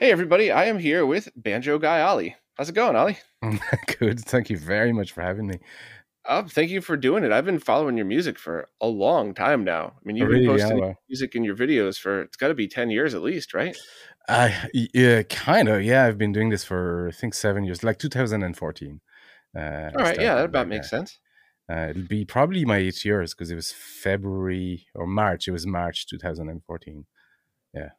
Hey, everybody, I am here with Banjo Guy Ollie. How's it going, Ollie? Good. Thank you very much for having me. Oh, thank you for doing it. I've been following your music for a long time now. I mean, you've been Yeah, posting well. music in your videos for it's got to be 10 years at least, right? Uh, yeah, kind of. Yeah, I've been doing this for I think seven years, like 2014. Uh, All right, yeah, that about makes sense. Uh, it'll be probably my eight years because it was February or March. It was March 2014. Yeah, yeah.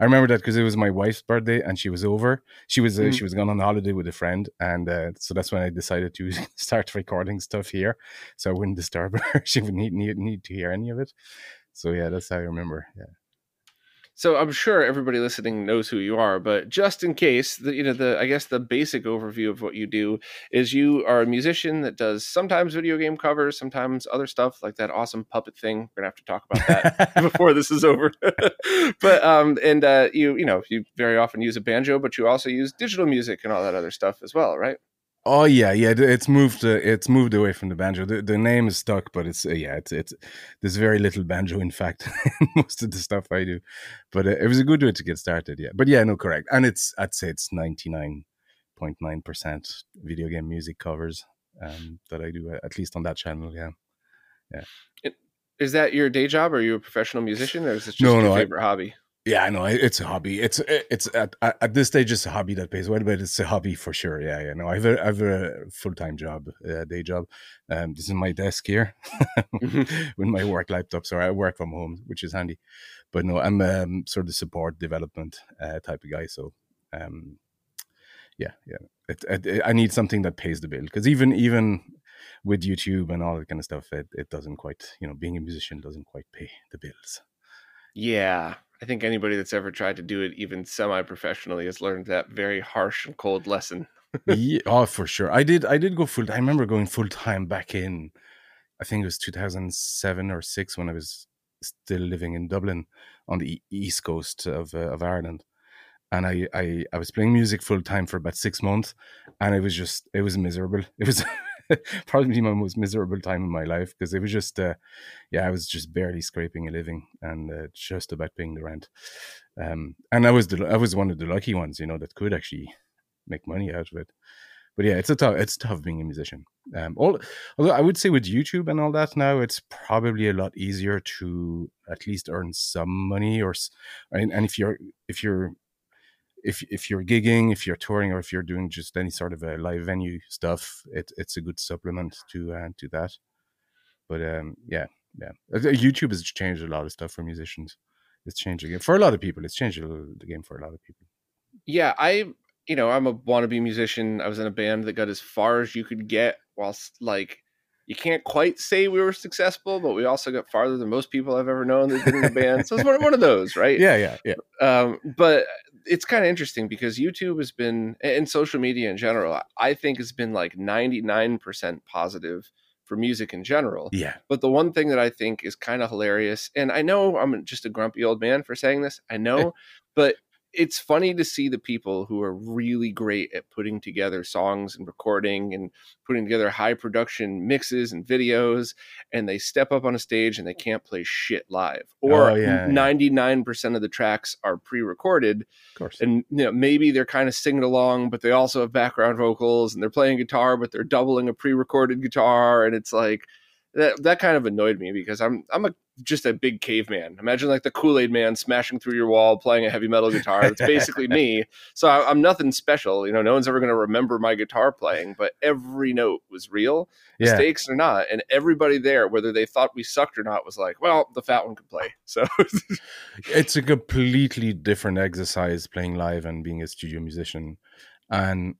I remember that because it was my wife's birthday and she was over. She was uh, Mm. she was gone on holiday with a friend, and uh, so that's when I decided to start recording stuff here, so I wouldn't disturb her. she wouldn't need, need need to hear any of it. So yeah, that's how I remember. Yeah. So I'm sure everybody listening knows who you are, but just in case, the you know the I guess the basic overview of what you do is you are a musician that does sometimes video game covers, sometimes other stuff like that awesome puppet thing. We're gonna have to talk about that before this is over. but um and uh you you know you very often use a banjo, but you also use digital music and all that other stuff as well, right? Oh yeah, yeah. It's moved. Uh, it's moved away from the banjo. The, the name is stuck, but it's uh, yeah. It's it's there's very little banjo, in fact, in most of the stuff I do. But uh, it was a good way to get started. Yeah, but yeah, no, correct. And it's I'd say it's ninety nine point nine percent video game music covers um, that I do uh, at least on that channel. Yeah. Yeah. Is that your day job? Or are you a professional musician, or is this just No, your no, I- favorite hobby? Yeah, I know it's a hobby. It's it's at, at this stage it's a hobby that pays well, but it's a hobby for sure. Yeah, yeah. No, I have a I have a full time job, uh, day job. Um, this is my desk here with my work laptop. So I work from home, which is handy. But no, I'm um, sort of support development uh, type of guy. So, um, yeah, yeah. It, it, I need something that pays the bill because even even with YouTube and all that kind of stuff, it, it doesn't quite you know being a musician doesn't quite pay the bills. Yeah, I think anybody that's ever tried to do it, even semi-professionally, has learned that very harsh and cold lesson. yeah, oh, for sure. I did. I did go full. I remember going full time back in. I think it was 2007 or six when I was still living in Dublin on the east coast of uh, of Ireland, and I, I I was playing music full time for about six months, and it was just it was miserable. It was probably my most miserable time in my life because it was just uh, yeah I was just barely scraping a living and uh, just about paying the rent. Um, and I was the I was one of the lucky ones, you know, that could actually make money out of it. But yeah, it's a tough it's tough being a musician. Um, all, although I would say with YouTube and all that now, it's probably a lot easier to at least earn some money. Or and, and if you're if you're if if you're gigging, if you're touring, or if you're doing just any sort of a live venue stuff, it, it's a good supplement to uh, to that. But um, yeah, yeah, Uh, YouTube has changed a lot of stuff for musicians. It's changing it for a lot of people. It's changed the game for a lot of people. Yeah, I, you know, I'm a wannabe musician. I was in a band that got as far as you could get, whilst like you can't quite say we were successful, but we also got farther than most people I've ever known that've been in a band. So it's one, one of those, right? Yeah, yeah, yeah. um, but it's kind of interesting because YouTube has been and social media in general, I think has been like 99% positive for music in general. Yeah. But the one thing that I think is kind of hilarious, and I know I'm just a grumpy old man for saying this, I know, but it's funny to see the people who are really great at putting together songs and recording and putting together high production mixes and videos and they step up on a stage and they can't play shit live or Oh, yeah, yeah. 99% of the tracks are pre-recorded Of course. and you know maybe they're kind of singing along but they also have background vocals and they're playing guitar but they're doubling a pre-recorded guitar and it's like that that kind of annoyed me because I'm I'm a just a big caveman. Imagine like the Kool Aid Man smashing through your wall playing a heavy metal guitar. It's basically me. So I, am nothing special. You know, no one's ever going to remember my guitar playing, but every note was real, yeah. mistakes or not, and everybody there, whether they thought we sucked or not, was like, "Well, the fat one can play." So it's a completely different exercise playing live and being a studio musician, and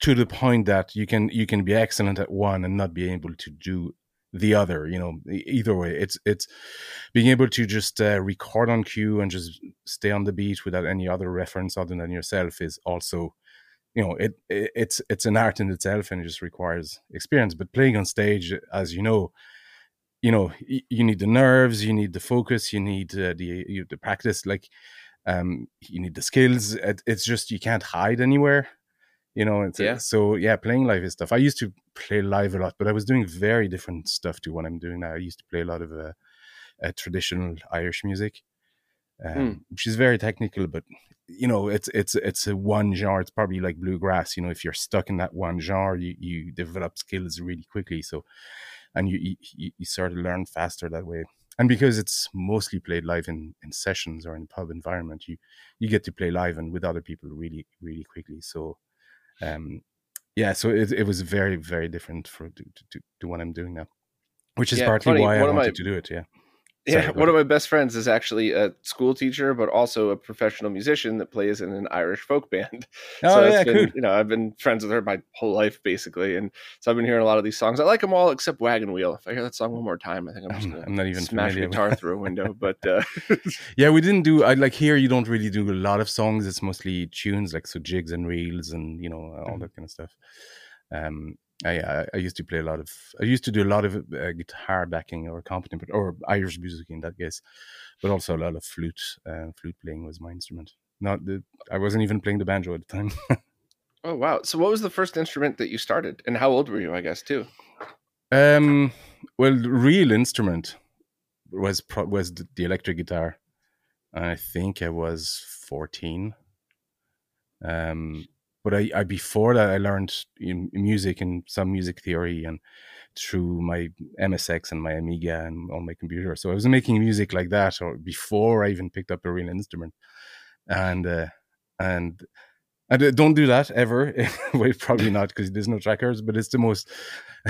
to the point that you can you can be excellent at one and not be able to do the other you know either way it's it's being able to just uh, record on cue and just stay on the beat without any other reference other than yourself is also you know it, it it's it's an art in itself and it just requires experience. But playing on stage as you know you know you need the nerves you need the focus you need uh, the you, the practice like um you need the skills. It, it's just you can't hide anywhere you know it's yeah. so yeah playing live is stuff i used to play live a lot but i was doing very different stuff to what i'm doing now. I used to play a lot of uh, uh, traditional irish music um, mm. which is very technical but you know it's it's it's a one genre. It's probably like bluegrass you know if you're stuck in that one genre you you develop skills really quickly. So and you you, you sort of learn faster that way. And because it's mostly played live in in sessions or in pub environment you you get to play live and with other people really really quickly. So um, yeah, so it, it was very very different for to, to, to what I'm doing now, which is yeah, partly funny. why I wanted my, to do it. Yeah. Yeah, one of my best friends is actually a school teacher, but also a professional musician that plays in an Irish folk band. Oh so yeah, been, cool. You know, I've been friends with her my whole life basically, and so I've been hearing a lot of these songs. I like them all except "Wagon Wheel." If I hear that song one more time, I think I'm just gonna I'm not even smash a guitar through a window. But uh... yeah, we didn't do. I like here. You don't really do a lot of songs. It's mostly tunes, like so jigs and reels, and you know all mm-hmm. that kind of stuff. Um, I, I used to play a lot of I used to do a lot of uh, guitar backing or accompaniment or Irish music in that case, but also a lot of flute. Uh, flute playing was my instrument. Not the I wasn't even playing the banjo at the time. oh wow! So what was the first instrument that you started, and how old were you? I guess too. Um. Well, real instrument was pro- was the electric guitar. I think I was fourteen. Um, but I, I before that I learned music and some music theory and through my MSX and my Amiga and on my computer. So I was making music like that, or before I even picked up a real instrument. And uh, and and uh, don't do that ever. well, probably not because there's no trackers. But it's the most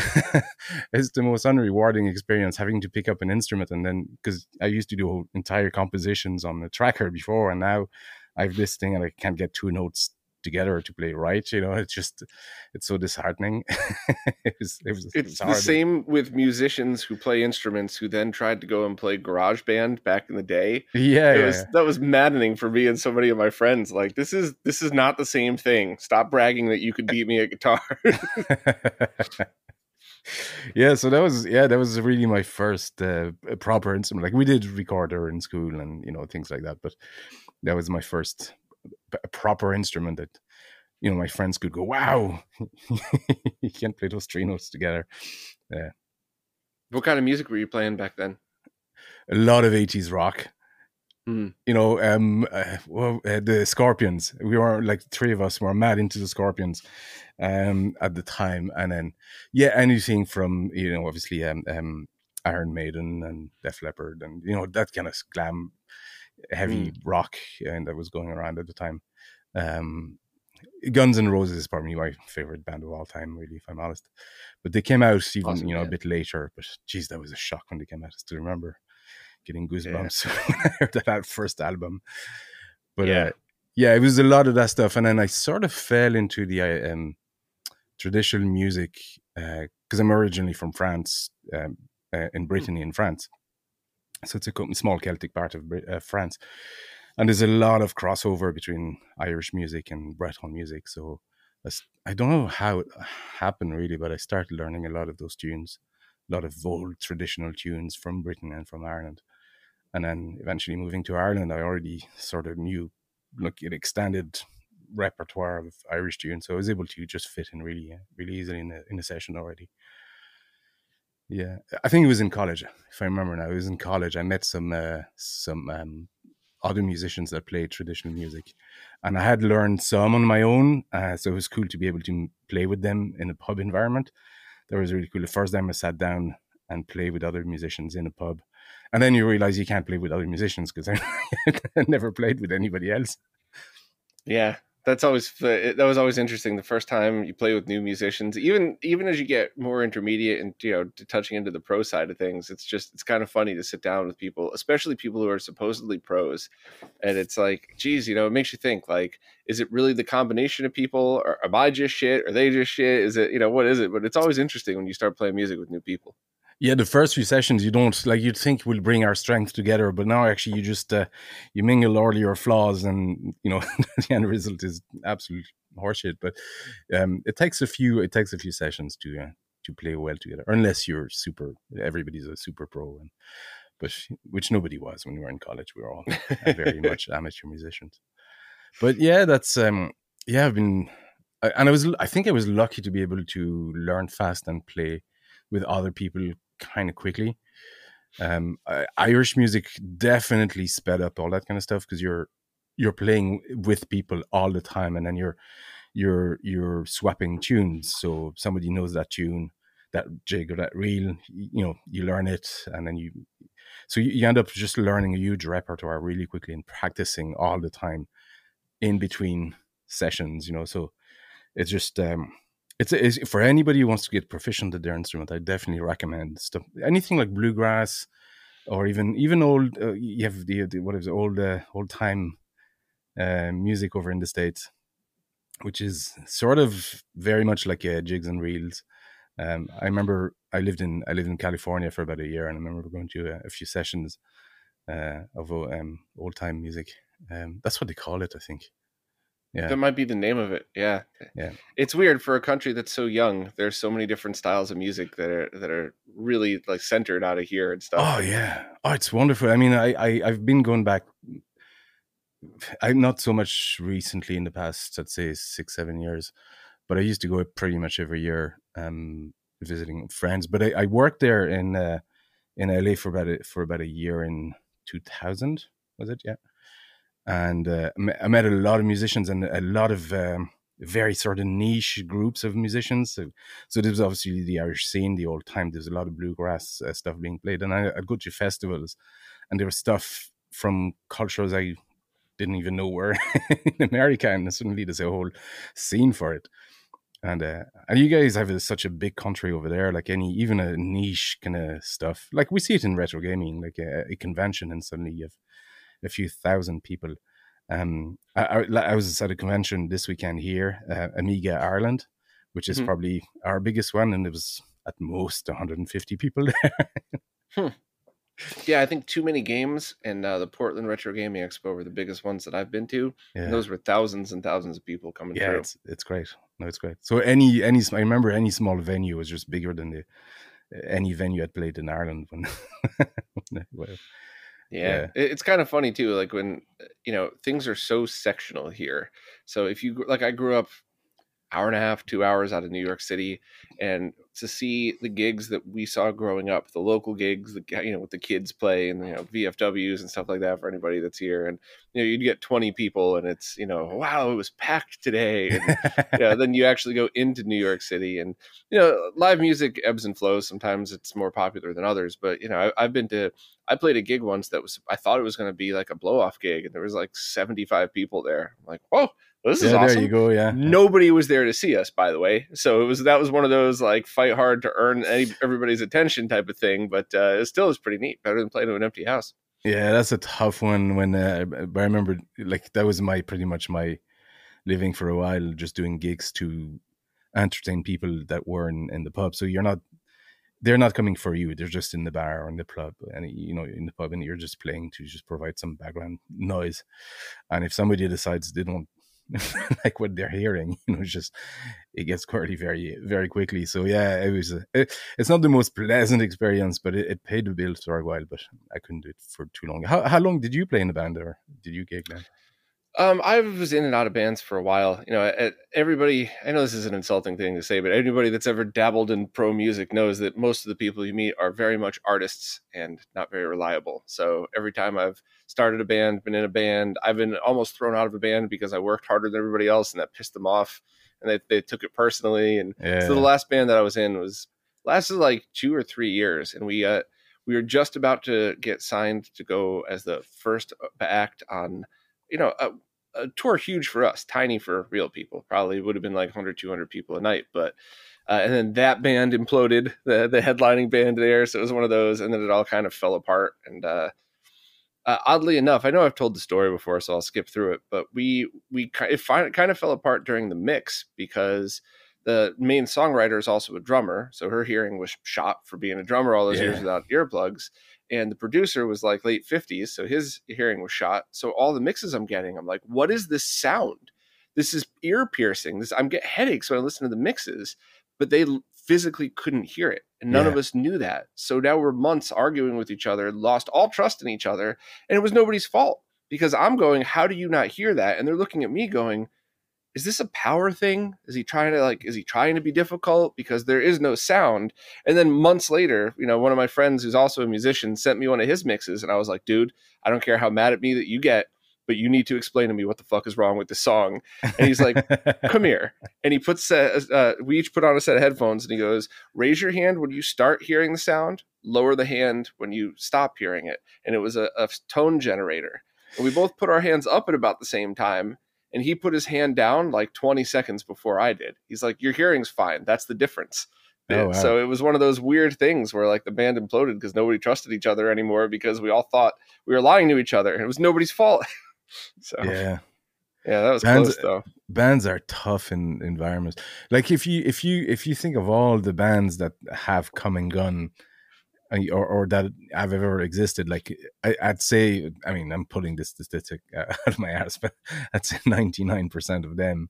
it's the most unrewarding experience having to pick up an instrument and then because I used to do entire compositions on the tracker before, and now I have this thing and I can't get two notes together to play right? You know it's just it's so disheartening. It was, it was, it's the same with musicians who play instruments who then tried to go and play garage band back in the day. Yeah, yeah, was, yeah, that was maddening for me and so many of my friends. Like this is this is not the same thing. Stop bragging that you could beat me at guitar. Yeah so that was yeah that was really my first uh, proper instrument. Like we did recorder in school and you know things like that but that was my first a proper instrument that you know my friends could go, "Wow, you can't play those three notes together." Yeah. What kind of music were you playing back then? A lot of 80s rock. Mm. You know, um, uh, well, uh, the Scorpions. We were like three of us were mad into the Scorpions, um, at the time, and then yeah, anything from you know, obviously, um, um, Iron Maiden and Def Leppard, and you know that kind of glam heavy mm. rock and that was going around at the time. Um, Guns N' Roses is probably my favorite band of all time, really, if I'm honest. But they came out even awesome, you know yeah. a bit later. But geez, that was a shock when they came out. I still remember getting goosebumps yeah. when I heard that first album. But yeah. Uh, yeah, it was a lot of that stuff, and then I sort of fell into the uh, um, traditional music because uh, I'm originally from France, um, uh, in hmm. Brittany, in France. So it's a small Celtic part of uh, France. And there's a lot of crossover between Irish music and Breton music. So I don't know how it happened really, but I started learning a lot of those tunes, a lot of old traditional tunes from Britain and from Ireland. And then eventually moving to Ireland, I already sort of knew like an extended repertoire of Irish tunes. So I was able to just fit in really, really easily in a, in a session already. Yeah, I think it was in college. If I remember now, it was in college. I met some uh, some um, other musicians that played traditional music, and I had learned some on my own. Uh, so it was cool to be able to play with them in a pub environment. That was really cool. The first time I sat down and played with other musicians in a pub. And then you realize you can't play with other musicians because I never played with anybody else. Yeah, that's always that was always interesting. The first time you play with new musicians, even even as you get more intermediate and you know touching into the pro side of things, it's just it's kind of funny to sit down with people, especially people who are supposedly pros, and it's like, geez, you know, it makes you think like, is it really the combination of people, or am I just shit, or they just shit? Is it you know what is it? But it's always interesting when you start playing music with new people yeah the first few sessions you don't like you'd think we'll bring our strength together but now actually you just uh, you mingle all your flaws and you know the end result is absolute horseshit. But um, it takes a few it takes a few sessions to uh, to play well together unless you're super everybody's a super pro and but which nobody was when we were in college. We were all very much amateur musicians. But yeah that's um yeah i've been and i was i think i was lucky to be able to learn fast and play with other people kind of quickly. Um, Irish music definitely sped up all that kind of stuff because you're you're playing with people all the time, and then you're you're you're swapping tunes. So somebody knows that tune, that jig or that reel. You know, you learn it, and then you so you, you end up just learning a huge repertoire really quickly and practicing all the time in between sessions. You know, so it's just um, it's, it's, for anybody who wants to get proficient at their instrument. I definitely recommend stuff. Anything like bluegrass, or even even old. Uh, you have the, the what is it, old uh, old time uh, music over in the states, which is sort of very much like uh, jigs and reels. Um, I remember I lived in I lived in California for about a year, and I remember going to a, a few sessions uh, of um, old time music. Um, that's what they call it, I think. Yeah. That might be the name of it. Yeah. Yeah. It's weird for a country that's so young. There's so many different styles of music that are that are really like centered out of here and stuff. Oh yeah. Oh, it's wonderful. I mean, I, I I've been going back I'm not so much recently in the past, I'd say six, seven years, but I used to go pretty much every year, um, visiting friends. But I, I worked there in uh, in LA for about a, for about a year in 2000, was it? Yeah and uh, I met a lot of musicians and a lot of um, very sort of niche groups of musicians. So, so was obviously the Irish scene, the old time. There's a lot of bluegrass uh, stuff being played, and I, I'd go to festivals, and there was stuff from cultures I didn't even know were in America, and suddenly there's a whole scene for it. And uh, and you guys have a, such a big country over there, like any even a niche kind of stuff. Like we see it in retro gaming, like a, a convention, and suddenly you have a few thousand people. Um, I, I, was at a convention this weekend here, uh, Amiga Ireland, which is mm-hmm. probably our biggest one, and it was at most 150 people there. hmm. Yeah, I think too many games and uh, the Portland Retro Gaming Expo were the biggest ones that I've been to. Yeah. those were thousands and thousands of people coming yeah, through. it's it's great. No, it's great. So any any I remember any small venue was just bigger than the any venue I'd played in Ireland when. well, yeah. yeah. It's kind of funny too, like when uh, you know things are so sectional here. So if you like, I grew up hour and a half, two hours out of New York City, and to see the gigs that we saw growing up, the local gigs, the you know, what the kids play, and you know, VFWs and stuff like that for anybody that's here, and you know, you'd get twenty people, and it's you know, wow, it was packed today, and you know, then you actually go into New York City, and you know, live music ebbs and flows. Sometimes it's more popular than others, but you know, I, I've been to, I played a gig once that was, I thought it was going to be like a blow off gig, and there was like seventy five people there. I'm like, whoa well, this yeah, is awesome. There you go. Yeah. Nobody was there to see us, by the way. So it was that was one of those like fight hard to earn any, everybody's attention type of thing. But uh, it still is pretty neat. Better than playing to an empty house. Yeah, that's a tough one. When uh, I remember, like that was my pretty much my living for a while, just doing gigs to entertain people that were in, in the pub. So you're not they're not coming for you. They're just in the bar or in the pub, and you know, in the pub, and you're just playing to just provide some background noise. And if somebody decides they don't like what they're hearing. You know, just it gets quirky very very quickly. So yeah, it was. A, it, it's not the most pleasant experience, but it, it, paid the bills for a while. But I couldn't do it for too long. How how long did you play in the band, or did you gig then? Um, I was in and out of bands for a while. You know, everybody. I know this is an insulting thing to say, but anybody that's ever dabbled in pro music knows that most of the people you meet are very much artists and not very reliable. So every time I've started a band, been in a band, I've been almost thrown out of a band because I worked harder than everybody else, and that pissed them off, and they they took it personally. And yeah. so the last band that I was in was lasted like two or three years, and we uh we were just about to get signed to go as the first act on, you know, a, a tour huge for us, tiny for real people. Probably would have been like 100, 200 people a night, but. Uh, and then that band imploded, the the headlining band there. So it was one of those, and then it all kind of fell apart. And uh, uh, oddly enough, I know I've told the story before, so I'll skip through it. But we we it kind of fell apart during the mix because the main songwriter is also a drummer, so her hearing was shot for being a drummer all those yeah. years without earplugs. And the producer was like late 50s, so his hearing was shot. So all the mixes I'm getting, I'm like, what is this sound? This is ear piercing. This I'm get headaches when I listen to the mixes, but they physically couldn't hear it. And none yeah. of us knew that. So now we're months arguing with each other, lost all trust in each other, and it was nobody's fault because I'm going, How do you not hear that? And they're looking at me going, is this a power thing? Is he trying to like is he trying to be difficult because there is no sound? And then months later, you know, one of my friends who's also a musician sent me one of his mixes and I was like, "Dude, I don't care how mad at me that you get, but you need to explain to me what the fuck is wrong with this song." And he's like, "Come here." And he puts uh, we each put on a set of headphones and he goes, "Raise your hand when you start hearing the sound, lower the hand when you stop hearing it." And it was a, a tone generator. And we both put our hands up at about the same time and he put his hand down like 20 seconds before I did. He's like, "Your hearing's fine. That's the difference." Oh, wow. So it was one of those weird things where like the band imploded because nobody trusted each other anymore because we all thought we were lying to each other it was nobody's fault. so yeah, yeah, that was bands, close though. Bands are tough in environments. Like if you if you if you think of all the bands that have come and gone or, or that have ever existed. Like I, would say, I mean, I'm pulling this statistic out of my ass, but I'd say 99% of them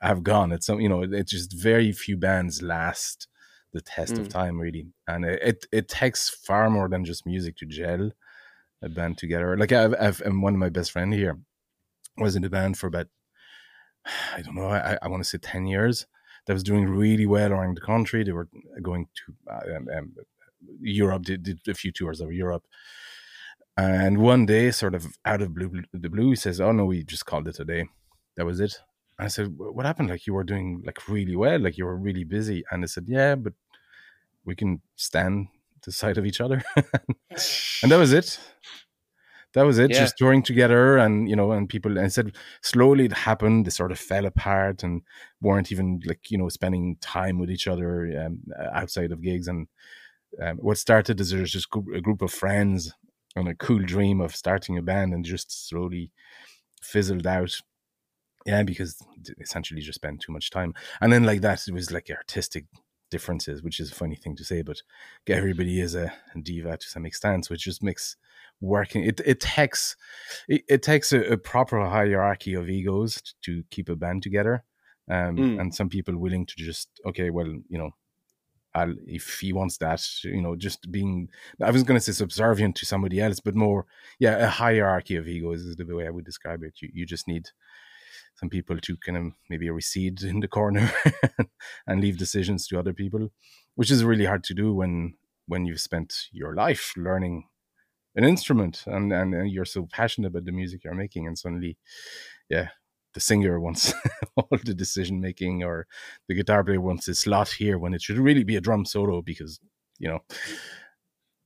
have gone. It's some, you know, it's just very few bands last the test mm. of time, really, and it, it, it takes far more than just music to gel a band together. Like I've, I've and one of my best friend here was in the band for about I don't know, I, I want to say 10 years that was doing really well around the country. They were going to uh, um, um Europe, did, did a few tours of Europe. And one day, sort of out of blue, the blue, he says, "Oh no, we just called it a day. That was it." I said, "What happened? Like you were doing like really well, like you were really busy." And they said, "Yeah, but we can stand the side of each other," and that was it. That was it. Yeah. Just touring together, and you know, and people. And said slowly it happened. They sort of fell apart and weren't even like you know spending time with each other um, outside of gigs and um, what started as just a group of friends and a cool dream of starting a band and just slowly fizzled out. Yeah, because essentially just spend too much time. And then like that, it was like artistic differences, which is a funny thing to say, but everybody is a diva to some extent, so it just makes working it it takes it, it takes a, a, proper hierarchy of egos to keep a band together um, mm. and some people willing to just okay well you know I'll, if he wants that, you know, just being, I was going to say subservient to somebody else, but more, yeah, a hierarchy of egos is the way I would describe it. You, you just need some people to kind of maybe recede in the corner and leave decisions to other people, which is really hard to do when, when you've spent your life learning an instrument and, and, and you're so passionate about the music you're making and suddenly, yeah, the singer wants all the decision making or the guitar player wants his slot here when it should really be a drum solo because you know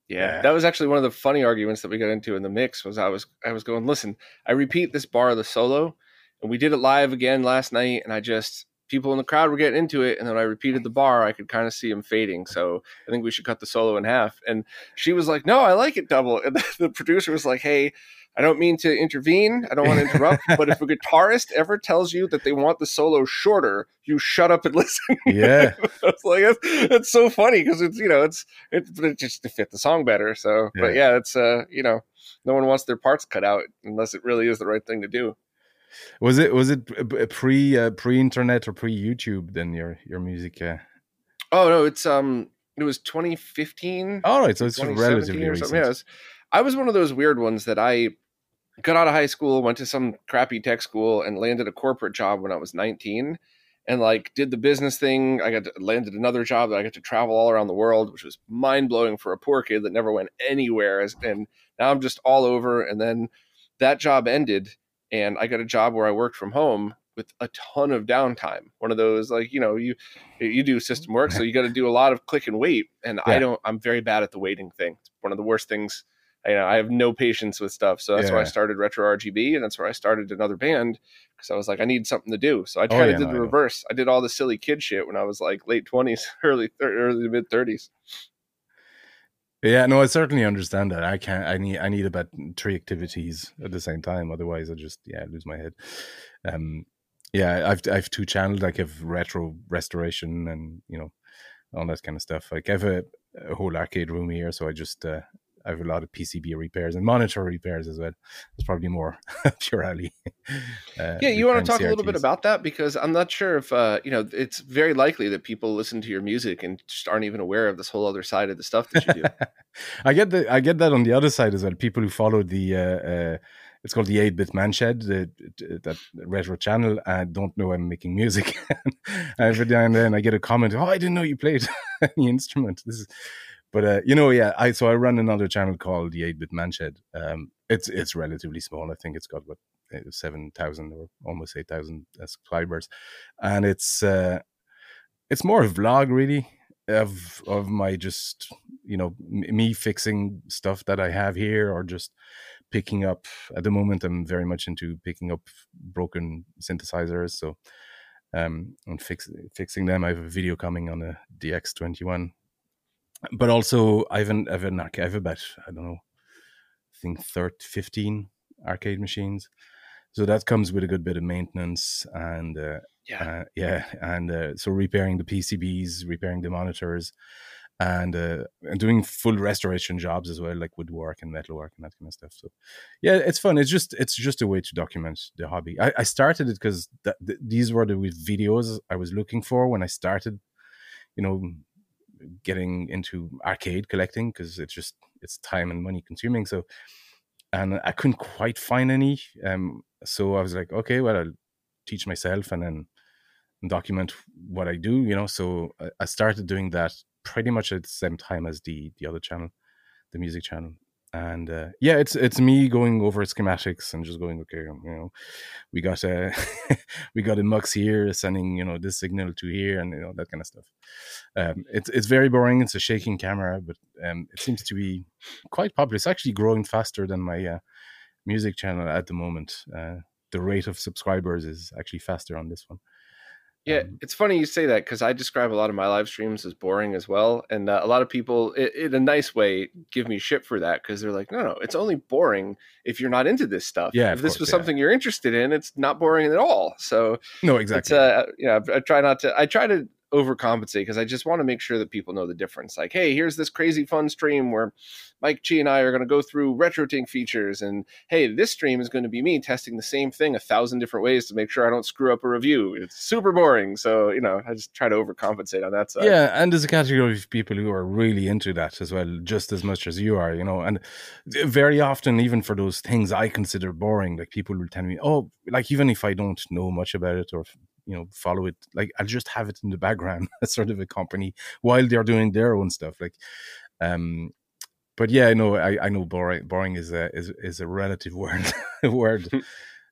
yeah, that was actually one of the funny arguments that we got into in the mix was I was I was going, listen, I repeat this bar of the solo, and we did it live again last night, and I just people in the crowd were getting into it, and then I repeated the bar, I could kind of see him fading. So I think we should cut the solo in half. And she was like, No, I like it double. And the producer was like, Hey, I don't mean to intervene. I don't want to interrupt. but if a guitarist ever tells you that they want the solo shorter, you shut up and listen. Yeah, it's like that's, that's, so funny because it's you know it's it's it just to fit the song better. So, yeah. but yeah, it's uh you know no one wants their parts cut out unless it really is the right thing to do. Was it was it pre uh, pre internet or pre YouTube? Then your your music. Uh... Oh no, it's um it was 2015. All right, so it's relatively recent. Yeah, was, I was one of those weird ones that I got out of high school, went to some crappy tech school, and landed a corporate job when I was 19. And like did the business thing. I got to, landed another job that I got to travel all around the world, which was mind blowing for a poor kid that never went anywhere. And now I'm just all over. And then that job ended, and I got a job where I worked from home with a ton of downtime. One of those like you know you you do system work, so you got to do a lot of click and wait. And yeah. I don't. I'm very bad at the waiting thing. It's one of the worst things. You know, I have no patience with stuff, so that's yeah. why I started Retro RGB, and that's where I started another band because I was like, I need something to do. So I kind of oh, yeah, did no, the reverse. I did all the silly kid shit when I was like late twenties, early early mid thirties. Yeah, no, I certainly understand that. I can't. I need. I need about three activities at the same time. Otherwise, I just yeah lose my head. Um, yeah, I've I've two channels. Like I've retro restoration and you know all that kind of stuff. Like I have a, a whole arcade room here, so I just uh, I have a lot of PCB repairs and monitor repairs as well. It's probably more pure alley. Uh, yeah, you want to talk CRTs. a little bit about that because I'm not sure if uh, you know. It's very likely that people listen to your music and just aren't even aware of this whole other side of the stuff that you do. I get the I get that on the other side as well. People who follow the. Uh, uh it's called the 8-bit manshed the, that retro channel i don't know i'm making music every now and then i get a comment oh i didn't know you played any instrument this is but uh, you know, yeah, I so I run another channel called the Eight Bit Manshed. Um, it's it's relatively small. I think it's got what uh, seven thousand or almost eight thousand subscribers, and it's uh, it's more a vlog really of of my just you know me fixing stuff that I have here or just picking up. At the moment, I'm very much into picking up broken synthesizers. So um, and fix, fixing them. I have a video coming on a DX21 but also I've an I've an arcade, I've about I don't know, I think 13, 15 arcade machines. So that comes with a good bit of maintenance and uh, yeah, uh, yeah, and uh, so repairing the PCBs, repairing the monitors, and uh, and doing full restoration jobs as well, like woodwork and metalwork and that kind of stuff. So yeah, it's fun. It's just it's just a way to document the hobby. I, I started it because th- th- these were the videos I was looking for when I started. You know, getting into arcade collecting because it's just it's time and money consuming. So, and I couldn't quite find any. Um, so I was like, okay, well, I'll teach myself and then document what I do. You know, so I started doing that pretty much at the same time as the the other channel, the music channel and uh, yeah, it's it's me going over schematics and just going, okay, you know, we got a we got a mux here, sending you know this signal to here, and you know that kind of stuff. Um, it's it's very boring. It's a shaking camera, but um, it seems to be quite popular. It's actually growing faster than my uh, music channel at the moment. Uh, the rate of subscribers is actually faster on this one. Yeah, um, it's funny you say that because I describe a lot of my live streams as boring as well, and uh, a lot of people, it, in a nice way, give me shit for that because they're like, "No, no, it's only boring if you're not into this stuff. Yeah, if this course, was yeah. something you're interested in, it's not boring at all." So no, exactly. It's, uh, yeah, I try not to. I try to overcompensate because I just want to make sure that people know the difference. Like, hey, here's this crazy fun stream where Mike Chi and I are going to go through RetroTink features, and hey, this stream is going to be me testing the same thing a thousand different ways to make sure I don't screw up a review. It's super boring, so you know I just try to overcompensate on that side. Yeah, and there's a category of people who are really into that as well, just as much as you are, you know. And very often, even for those things I consider boring, like people will tell me, oh, like even if I don't know much about it or you know follow it like i'll just have it in the background as sort of a company while they're doing their own stuff like um but yeah no i i know boring boring is a is, is a relative word word.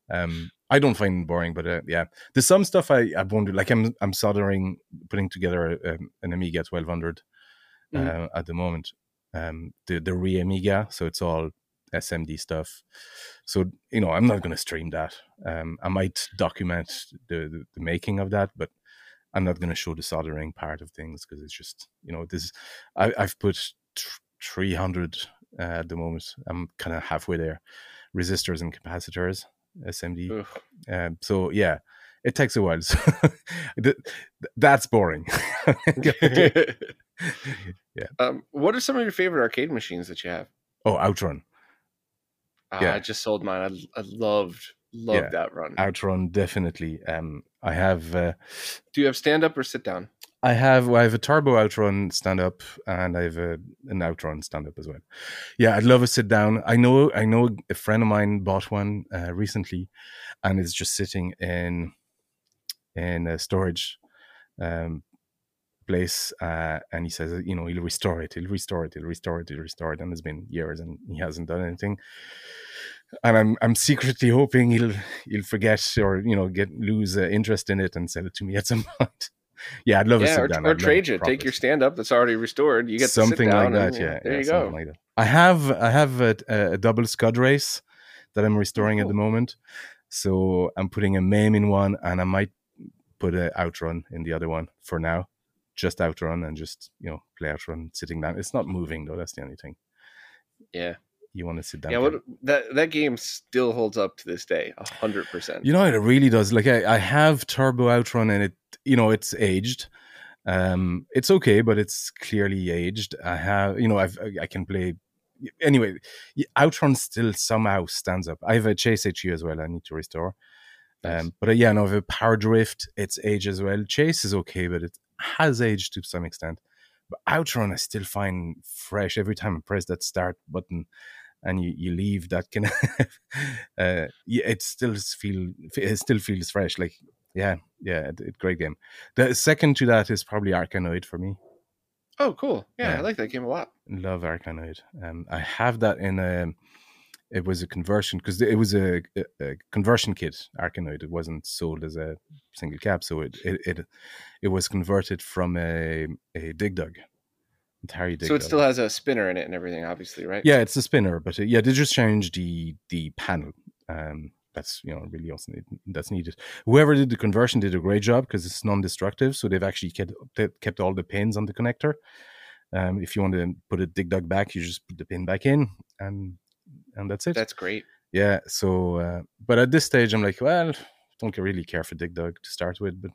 Um i don't find boring but uh, yeah. There's some stuff i i wonder like i'm i'm soldering putting together a, an amiga 1200 mm. uh, at the moment. Um the the re amiga so it's all SMD stuff. So you know, I'm not going to stream that. Um, I might document the, the, the making of that, but I'm not going to show the soldering part of things because it's just you know this. I, have put t- 300 uh, at the moment. I'm kind of halfway there. Resistors and capacitors, SMD. Um, so yeah, it takes a while. So that's boring. yeah. Um, what are some of your favorite arcade machines that you have? Oh, Outrun. Uh, yeah. I just sold mine. I, I loved loved yeah. that run. Outrun definitely. Um, I have. Uh, Do you have stand up or sit down? I have. Well, I have a turbo outrun stand up, and I have a, an outrun stand up as well. Yeah, I'd love a sit down. I know. I know a friend of mine bought one uh, recently, and it's just sitting in in storage um, place uh, and he says you know he'll restore it he'll restore it he'll restore it he'll restore it and it's been years and he hasn't done anything and I'm I'm secretly hoping he'll he'll forget or you know get lose uh, interest in it and sell it to me at some point. yeah, I'd love yeah, to or, down. or trade you. Take your stand up that's already restored. You get something like that. And, yeah, there yeah, you go. Like I have I have a, a, double scud race that I'm restoring oh, at the moment. So I'm putting a MAME in one, and I might put an outrun in the other one for now. Just outrun and just you know play outrun sitting down. It's not moving though. That's the only thing. Yeah, you want to sit down. Yeah, what, that that game still holds up to this day, hundred percent. You know, it really does. Like I, I have Turbo Outrun, and it, you know, it's aged. Um, it's okay, but it's clearly aged. I have, you know, I've I can play. Anyway, Outrun still somehow stands up. I have a Chase HQ as well. I need to restore. Um, but uh, yeah, no, I have a Power Drift. It's aged as well. Chase is okay, but it has aged to some extent. But Outrun, I still find fresh every time I press that start button and you, you leave that kind of uh, yeah, it still feel it still feels fresh. Like yeah, yeah, it, it, great game. The second to that is probably Arkanoid for me. Oh, cool! Yeah, yeah, I like that game a lot. Love Arkanoid. Um, I have that in a. It was a conversion because it was a, a, a, conversion kit Arkanoid. It wasn't sold as a single cap, so it it it, it was converted from a a Dig Dug Harry So it still has a spinner in it and everything, obviously, right? Yeah, it's a spinner, but uh, yeah, they just changed the the panel. Um, that's you know really awesome. That's needed. Whoever did the conversion did a great job because it's non-destructive. So they've actually kept kept all the pins on the connector. Um, if you want to put a dig dug back, you just put the pin back in, and and that's it. That's great. Yeah. So, uh, but at this stage, I'm like, well, don't really care for dig dug to start with, but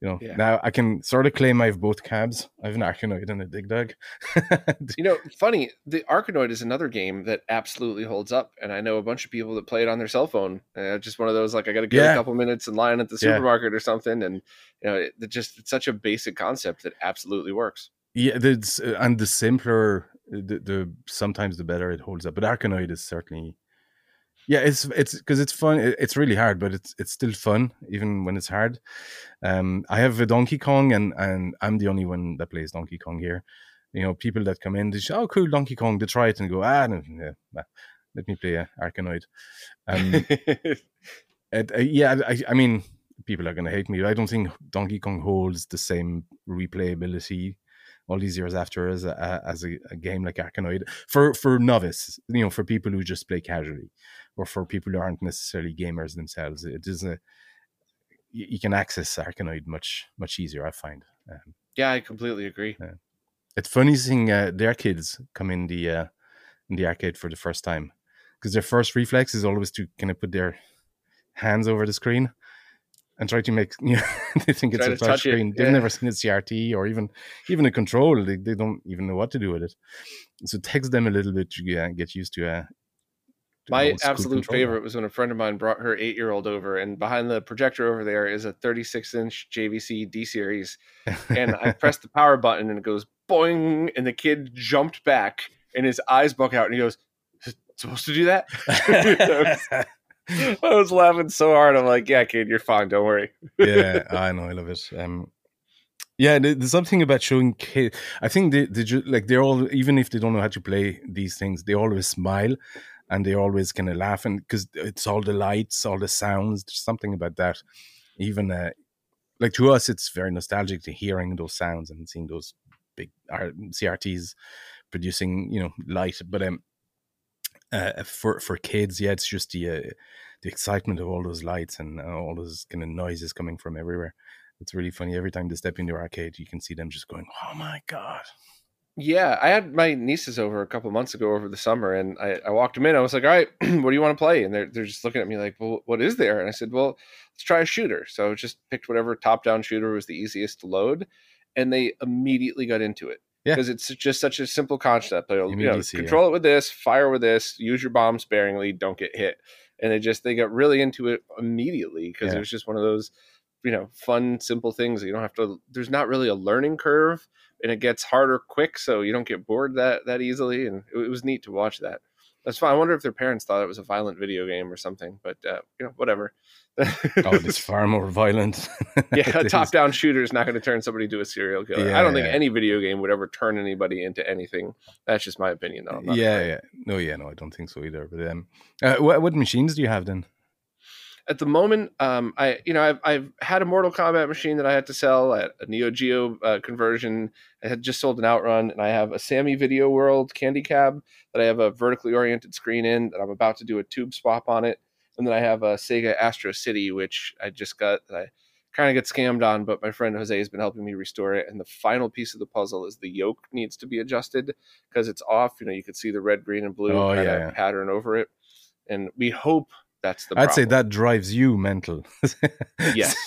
you know, yeah. now I can sort of claim I have both cabs. I have an Arkanoid and a Dig Dug. you know, funny, the Arkanoid is another game that absolutely holds up. And I know a bunch of people that play it on their cell phone. Uh, just one of those, like, I got to get yeah. a couple minutes in line at the supermarket yeah. or something. And, you know, it, it just, it's such a basic concept that absolutely works. Yeah, it's, uh, and the simpler, the, the sometimes the better it holds up. But Arkanoid is certainly yeah it's it's because it's fun it's really hard but it's it's still fun even when it's hard um i have a donkey kong and and i'm the only one that plays donkey kong here you know people that come in they say oh cool donkey kong they try it and go ah no, let me play a arkanoid um it, uh, yeah I, I mean people are going to hate me i don't think donkey kong holds the same replayability all these years after as a, as a, a, game like Arkanoid for for novice, you know, for people who just play casually, or for people who aren't necessarily gamers themselves. It is a you, you can access Arkanoid much much easier. I find. Um, yeah, I completely agree. Uh, it's funny seeing uh, their kids come in the uh, in the arcade for the first time because their first reflex is always to kind of put their hands over the screen and try to make you know they think it's a touch screen. It. They've never seen a CRT or even even a control. They, they don't even know what to do with it. So it takes them a little bit to get used to. Uh, My absolute favorite was when a friend of mine brought her eight year old over, and behind the projector over there is a 36 inch JVC D series. And I pressed the power button, and it goes boing, and the kid jumped back, and his eyes buck out, and he goes, "Supposed to do that?" I was laughing so hard. I'm like, yeah, kid, you're fine. Don't worry. yeah, I know. I love it. Um, yeah, there's something about showing kids. I think they, they just, like they're all even if they don't know how to play these things, they always smile and they always kind of laugh and because it's all the lights, all the sounds. There's something about that. Even uh, like to us, it's very nostalgic to hearing those sounds and seeing those big CRTs producing, you know, light. But um, uh, for for kids, yeah, it's just the uh, the excitement of all those lights and uh, all those kind of noises coming from everywhere. It's really funny. Every time they step into the arcade, you can see them just going, "Oh my god!" Yeah, I had my nieces over a couple months ago over the summer, and I, I walked them in. I was like, "All right, what do you want to play?" And they're they're just looking at me like, "Well, what is there?" And I said, "Well, let's try a shooter." So I just picked whatever top down shooter was the easiest to load, and they immediately got into it because yeah. it's just such a simple concept. You know, control yeah. it with this, fire with this, use your bomb sparingly, don't get hit. And they just they got really into it immediately because yeah. it was just one of those, you know, fun, simple things. You don't have to. There's not really a learning curve, and it gets harder quick, so you don't get bored that that easily. And it, it was neat to watch that. That's fine. I wonder if their parents thought it was a violent video game or something, but uh, you know, whatever. oh, it's far more violent. yeah, a top-down shooter is not going to turn somebody to a serial killer. Yeah, I don't think yeah. any video game would ever turn anybody into anything. That's just my opinion, though. Yeah, afraid. yeah. No, yeah, no, I don't think so either. But um, uh, what, what machines do you have then? At the moment, um, I you know I've I've had a Mortal Kombat machine that I had to sell at a Neo Geo uh, conversion. I had just sold an Outrun, and I have a Sammy Video World Candy Cab that I have a vertically oriented screen in that I'm about to do a tube swap on it, and then I have a Sega Astro City, which I just got that I kind of get scammed on, but my friend Jose has been helping me restore it. And the final piece of the puzzle is the yoke needs to be adjusted because it's off. You know, you can see the red, green, and blue Oh, kind yeah, of yeah. pattern over it, and we hope that's the. I'd say that drives you mental. Yes.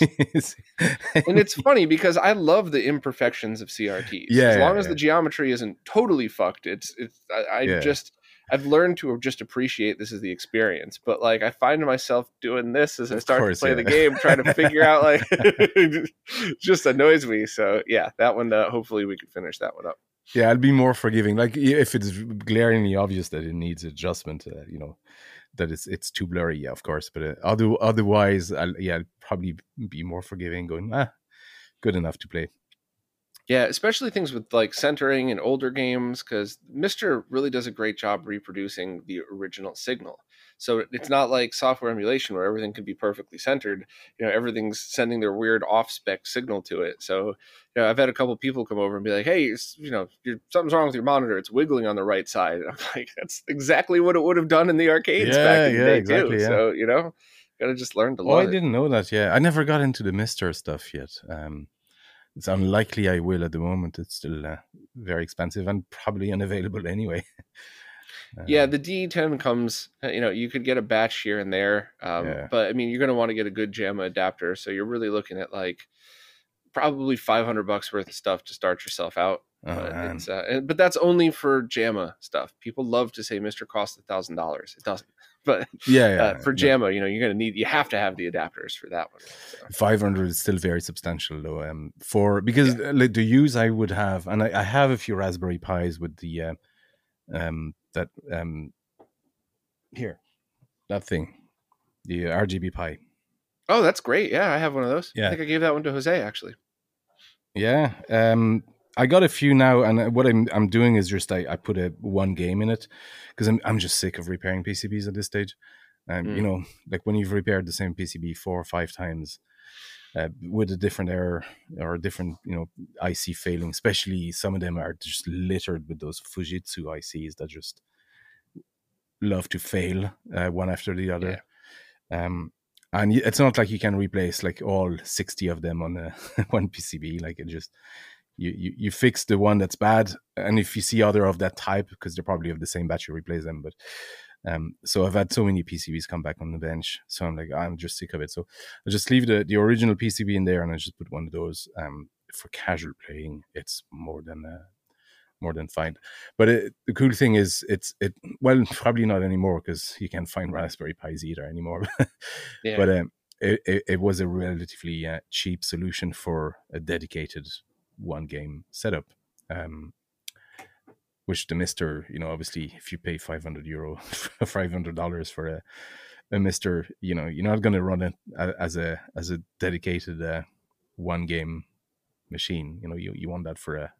and it's funny because I love the imperfections of CRTs. Yeah, as long yeah, as the geometry isn't totally fucked, it's it's I, I Yeah. just I've learned to just appreciate this as the experience. But like I find myself doing this as I start course, to play yeah. the game, trying to figure out like just annoys me. So yeah, that one. Uh, hopefully we can finish that one up. yeah, I'd be more forgiving. Like if it's glaringly obvious that it needs adjustment, uh, you know, that it's it's too blurry. Yeah, of course. But uh, other, otherwise, I'll yeah, I'll probably be more forgiving. Going ah, good enough to play. Yeah, especially things with like centering in older games, because Mister really does a great job reproducing the original signal. So it's not like software emulation where everything can be perfectly centered. You know, everything's sending their weird off-spec signal to it. So, you know, I've had a couple people come over and be like, "Hey, you know, you're, something's wrong with your monitor. It's wiggling on the right side." And I'm like, "That's exactly what it would have done in the arcades Yeah, back in the day exactly, too." yeah. So, you know, gotta just learn to Oh, I love it. didn't know that. Yeah, I never got into the Mister stuff yet. Um, it's unlikely I will at the moment. It's still uh, very expensive and probably unavailable anyway. Yeah, Um, the D10 comes, uh, you know, you could get a batch here and there. Um, Yeah. But I mean, you're going to want to get a good JAMMA adapter. So you're really looking at like probably 500 bucks worth of stuff to start yourself out. oh, but, it's, uh, but that's only for JAMMA stuff. People love to say Mr. costs a thousand dollars. It doesn't. But yeah, yeah. uh, for. JAMMA, you know, you're going to need, you have to have the adapters for that one. So, 500 is still very substantial though um for because uh, like the use i would have and I, I have a few raspberry pis with the uh, um that um here that thing the rgb pi oh, that's great. Yeah, I have one of those. Yeah. I think I gave that one to Jose actually. yeah um i got a few now and uh, what i'm i'm doing is just i, I put a one game in it because I'm, I'm just sick of repairing pcbs at this stage and you Mm. know like when you've repaired the same pcb four or five times uh, with a different error or a different you know IC failing. Especially some of them are just littered with those Fujitsu ICs that just love to fail uh, one after the other. Um, and it's not like you can replace like all sixty of them on a one PCB. Like it just you, you you fix the one that's bad, and if you see other of that type, because they're probably of the same batch, you replace them. But um, so I've had so many PCBs come back on the bench, so I'm like I'm just sick of it. So I just leave the the original PCB in there, and I just put one of those. Um, for casual playing, it's more than uh, more than fine. But it, the cool thing is, it's it well probably not anymore because you can't find Raspberry Pis either anymore. Yeah. But um, it, it it was a relatively uh, cheap solution for a dedicated one game setup. Um, which the Mister, you know, obviously, if you pay five hundred euro, five hundred dollars for a a Mister, you know, you're not going to run it as a as a dedicated uh, one game machine. You know, you, you want that for a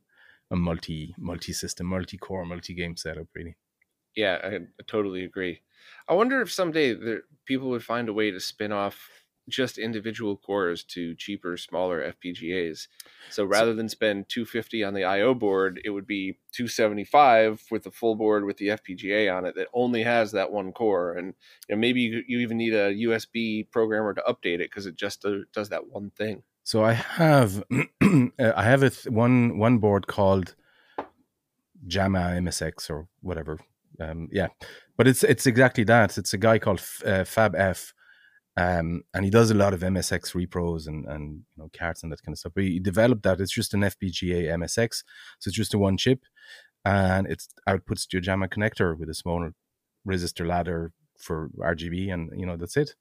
a multi multi system, multi core, multi game setup, really. Yeah, I, I totally agree. I wonder if someday there, people would find a way to spin off just individual cores to cheaper, smaller FPGAs. So rather than spend 250 on the I/O board, it would be 275 with the full board with the FPGA on it that only has that one core. And you know, maybe you, you even need a USB programmer to update it because it just do, does that one thing. So I have uh, I have a th- one one board called JAMMA MSX or whatever. Um, yeah, but it's it's exactly that. It's a guy called F- uh, Fab F, um, and he does a lot of MSX repros and and you know carts and that kind of stuff. But he developed that. It's just an FPGA MSX, so it's just a one chip, and it outputs to a JAMMA connector with a small resistor ladder for RGB, and you know that's it.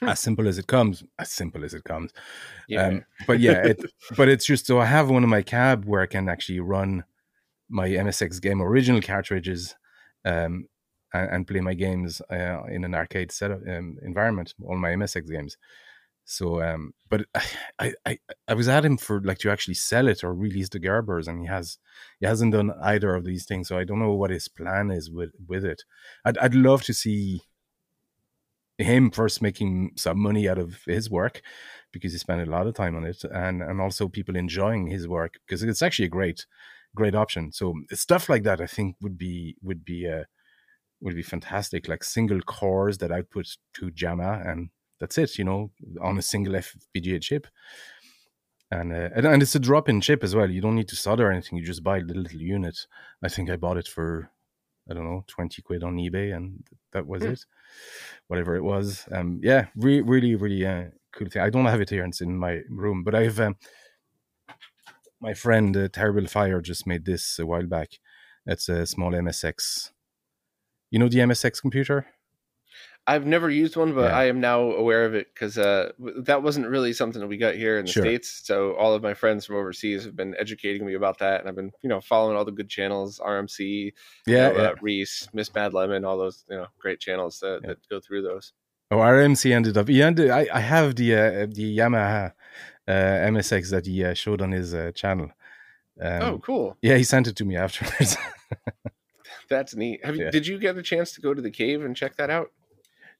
Hmm. As simple as it comes. As simple as it comes. Yeah. Um, but yeah, it, but it's just so I have one in my cab where I can actually run my MSX game original cartridges, um, and, and play my games uh, in an arcade setup um, environment, all my MSX games. So, um, but I, I, I was at him for like to actually sell it or release the Gerbers, and he has, he hasn't done either of these things. So I don't know what his plan is with with it. I'd, I'd love to see him first making some money out of his work because he spent a lot of time on it, and and also people enjoying his work because it's actually a great, great option. So stuff like that, I think would be would be uh, would be fantastic. Like single cores that output to JAMMA and that's it, you know, on a single FPGA chip. And, uh, and, and it's a drop-in chip as well. You don't need to solder anything. You just buy the little unit. I think I bought it for I don't know twenty quid on eBay, and that was mm. it. Whatever it was. Um, yeah, re- really, really uh, cool thing. I don't have it here; it's in my room. But I've um, my friend uh, Terrible Fire just made this a while back. It's a small MSX. You know the MSX computer? I've never used one, but yeah. I am now aware of it because uh, that wasn't really something that we got here in the sure. states. So all of my friends from overseas have been educating me about that, and I've been you know following all the good channels, RMC, yeah, you know, yeah. Uh, Reese, Miss Bad Lemon, all those you know great channels that, yeah. that go through those. Oh, RMC ended up. He ended. I, I have the uh, the Yamaha uh, MSX that he uh, showed on his uh, channel. Um, oh, cool! Yeah, he sent it to me afterwards. That's neat. Have you, Did you get a chance to go to the cave and check that out?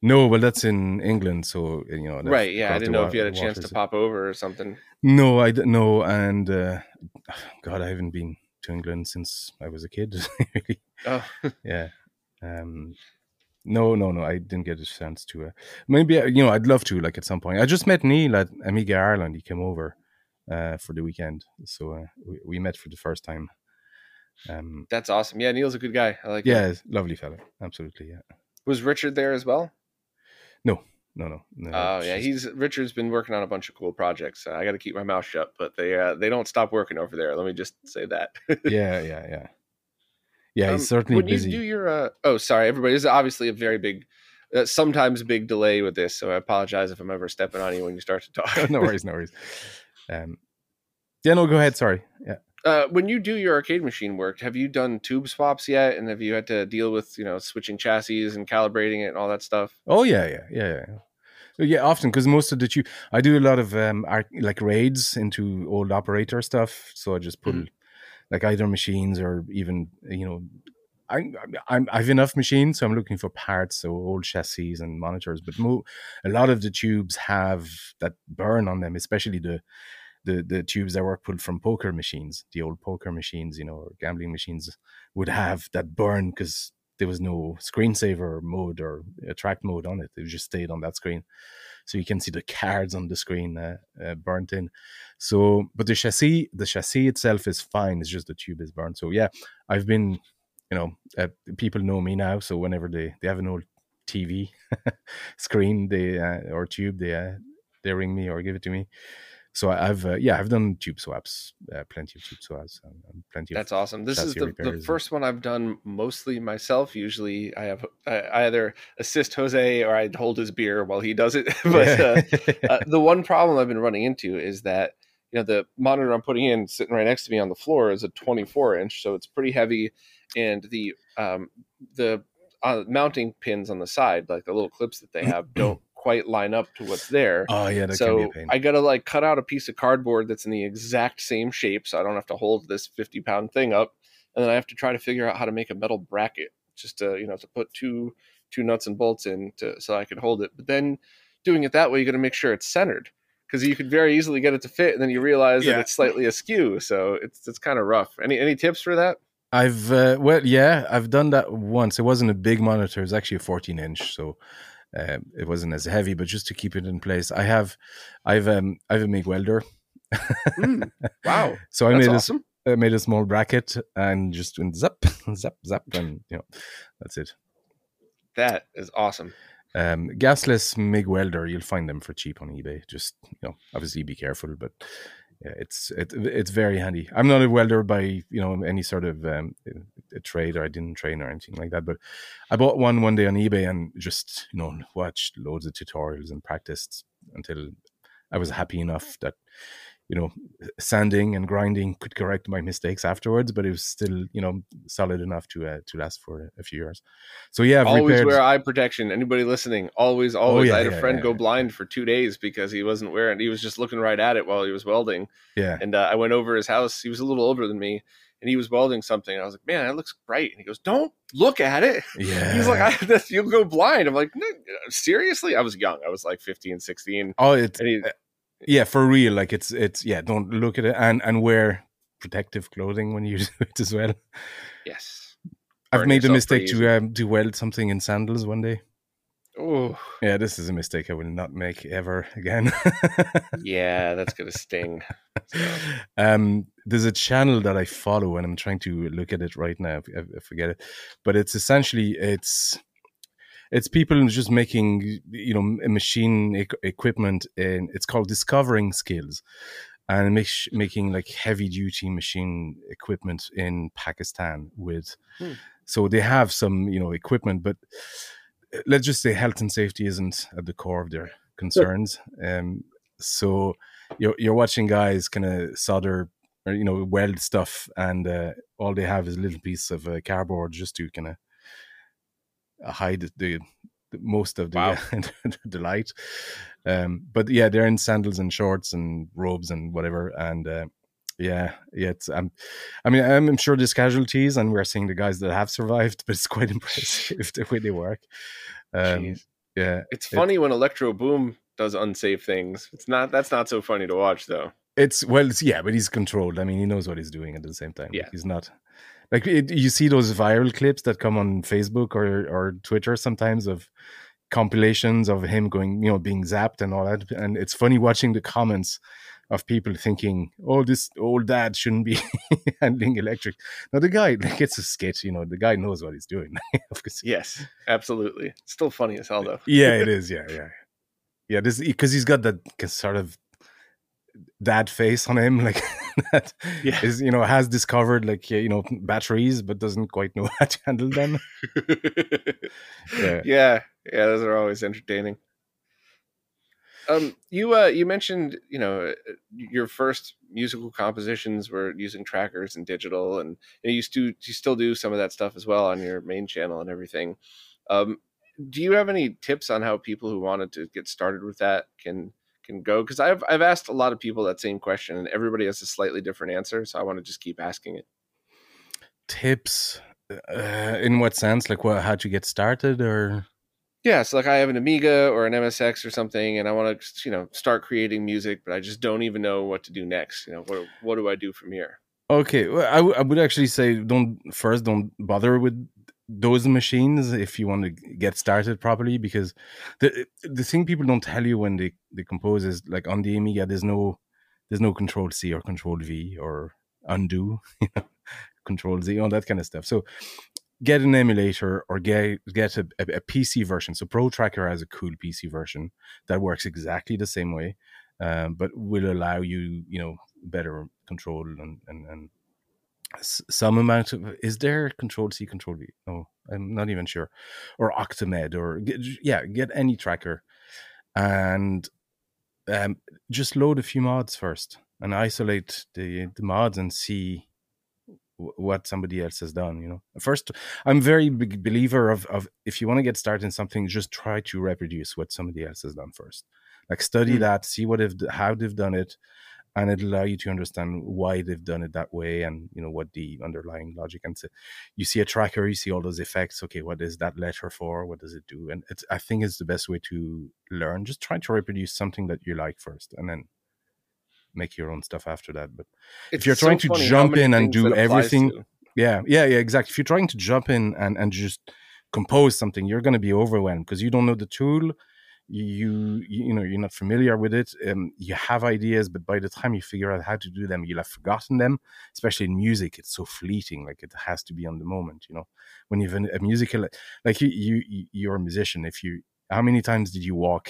No, but that's in England, so you know. Right. Yeah, I didn't know if you had a chance to pop over or something. No, I didn't know, and uh, God, I haven't been to England since I was a kid. oh, yeah. Um, no, no, no. I didn't get a chance to. Uh, maybe uh, you know, I'd love to. Like at some point, I just met Neil at Amiga Ireland. He came over uh, for the weekend, so uh, we, we met for the first time. Um, That's awesome. Yeah, Neil's a good guy. I like. Yeah, lovely fellow. Absolutely. Yeah. Was Richard there as well? No, no, no. no oh yeah, he's Richard's been working on a bunch of cool projects. I got to keep my mouth shut, but they uh, they don't stop working over there. Let me just say that. yeah, yeah, yeah. Yeah, he's um, certainly when busy. you do your uh, oh, sorry, everybody. This is obviously a very big, uh, sometimes big delay with this, so I apologize if I'm ever stepping on you when you start to talk. no worries, no worries. Um, yeah, no, go ahead. Sorry. Yeah. Uh, when you do your arcade machine work, have you done tube swaps yet? And have you had to deal with you know switching chassis and calibrating it and all that stuff? Oh yeah, yeah, yeah, yeah. Yeah, often because most of the tube, I do a lot of um like raids into old operator stuff. So I just pull mm-hmm. like either machines or even you know I, I'm I've enough machines, so I'm looking for parts, so old chassis and monitors. But mo- a lot of the tubes have that burn on them, especially the the the tubes that were pulled from poker machines, the old poker machines, you know, or gambling machines, would have that burn because there was no screensaver mode or attract mode on it. It just stayed on that screen, so you can see the cards on the screen uh, uh, burnt in. So, but the chassis, the chassis itself is fine. It's just the tube is burnt. So yeah, I've been, you know, uh, people know me now. So whenever they they have an old TV screen, they uh, or tube, they uh, they ring me or give it to me so I've uh, yeah I've done tube swaps, uh, plenty of tube swaps, and plenty. That's awesome. This is the, the first one I've done mostly myself. Usually I have I either assist Jose or I hold his beer while he does it. but uh, uh, the one problem I've been running into is that you know the monitor I'm putting in sitting right next to me on the floor is a 24 inch, so it's pretty heavy, and the um, the uh, mounting pins on the side, like the little clips that they have, don't quite line up to what's there. Oh yeah, so I gotta like cut out a piece of cardboard that's in the exact same shape, so I don't have to hold this fifty pound thing up, and then I have to try to figure out how to make a metal bracket just to you know to put two two nuts and bolts in to so I can hold it. But then doing it that way, you got to make sure it's centered because you could very easily get it to fit, and then you realize yeah. that it's slightly askew. So it's it's kind of rough. Any any tips for that? I've uh, well, yeah, I've done that once. It wasn't a big monitor; it was actually a 14 inch, so uh, it wasn't as heavy, but just to keep it in place, I have, I've, um, I have a MIG welder. mm, wow! so I That's made awesome. a, I made a small bracket and just went zap, zap, zap, and you know, that's it. That is awesome. Um, gasless MIG welder, you'll find them for cheap on eBay. Just you know, obviously be careful, but yeah, it's it, it's very handy. I'm not a welder by you know any sort of um, trade, or I didn't train or anything like that. But I bought one one day on eBay and just you know watched loads of tutorials and practiced until I was happy enough that you know, sanding and grinding could correct my mistakes afterwards, but it was still, you know, solid enough to uh, to last for a few years. So yeah, I've always repaired... wear eye protection. Anybody listening, always, always. Oh, yeah, I had a friend yeah, go blind for two days because he wasn't wearing. He was just looking right at it while he was welding. Yeah, And uh, I went over his house. He was a little older than me, and he was welding something. I was like, "Man, that looks bright." And he goes, "Don't look at it." yeah. He's like, "You'll go blind." I'm like, no, "Seriously?" I was young. I was like 15, 16. oh, it's he, yeah for real. Like it's it's yeah. Don't look at it and and wear protective clothing when you do it as well. yes. I've Burn made the mistake to um, to weld something in sandals one day. Oh, Yeah, this is a mistake I will not make ever again. yeah, that's gonna sting. So, um, there's a channel that I follow, and I'm trying to look at it right now. I, I forget it, but it's essentially it's it's people just making you know machine e- equipment, and it's called Discovering Skills, and it makes making like heavy duty machine equipment in Pakistan with. Hmm. So they have some you know equipment, but let's just say health and safety isn't at the core of their concerns. Um, so you're you're watching guys kind of solder or you know weld stuff, and uh, all they have is a little piece of uh, cardboard just to kind of hide the, the most of the Wow. the light. Um, but yeah, they're in sandals and shorts and robes and whatever, and uh, yeah, yeah. It's um, I mean, I'm, I'm sure there's casualties, and we're seeing the guys that have survived, but it's quite impressive the way they work. Um, yeah, It's funny when Electro Boom does unsafe things. It's not. That's not so funny to watch though. It's well, it's, yeah, but he's controlled. I mean, he knows what he's doing at the same time. Yeah. he's not like it, you see those viral clips that come on Facebook or or Twitter sometimes of compilations of him going, you know, being zapped and all that. And it's funny watching the comments of people thinking, "Oh, this old dad shouldn't be handling electric." Now the guy, like, it's a skit. You know, the guy knows what he's doing. Of course. Yes, absolutely. Still funny as hell though. yeah, it is. Yeah, yeah, yeah. This because he's got that sort of dad face on him, like that Yeah. is you know has discovered like you know batteries, but doesn't quite know how to handle them. yeah. yeah, yeah, those are always entertaining. Um, you uh, you mentioned you know uh, your first musical compositions were using trackers and digital, and, and you still you still do some of that stuff as well on your main channel and everything. Um, do you have any tips on how people who wanted to get started with that can can go? Because I've I've asked a lot of people that same question, and everybody has a slightly different answer. So I want to just keep asking it. Tips uh, in what sense? Like what? How to get started or? Yeah, so like I have an Amiga or an MSX or something, and I want to, you know, start creating music, but I just don't even know what to do next. You know, what what do I do from here? Okay, well, I, w- I would actually say don't first don't bother with those machines if you want to get started properly because the the thing people don't tell you when they, they compose is like on the Amiga there's no there's no control C or control V or undo you know control Z all that kind of stuff so get an emulator or get get a, a, a PC version. So Pro Tracker has a cool PC version that works exactly the same way um, but will allow you you know better control and and, and some amount of is there control c control v? No i'm not even sure. Or octamed or get, yeah get any tracker. And um, just load a few mods first and isolate the the mods and see what somebody else has done you know? First i'm very big believer of, of if you want to get started in something just try to reproduce what somebody else has done first. Like study Hmm. that see what they've how they've done it and it'll allow you to understand why they've done it that way and you know what the underlying logic and so you see a tracker you see all those effects okay what is that letter for? What does it do? And it's i think it's the best way to learn. Just try to reproduce something that you like first and then make your own stuff after that but It's you're trying to jump in and do everything- to. yeah yeah yeah exactly. If you're trying to jump in and and just compose something you're going to be overwhelmed because you don't know the tool. You you you know you're not familiar with it um, you have ideas but by the time you figure out how to do them you'll have forgotten them especially in music it's so fleeting like it has to be on the moment you know? When you've a musical like you you- you're a musician if you how many times did you walk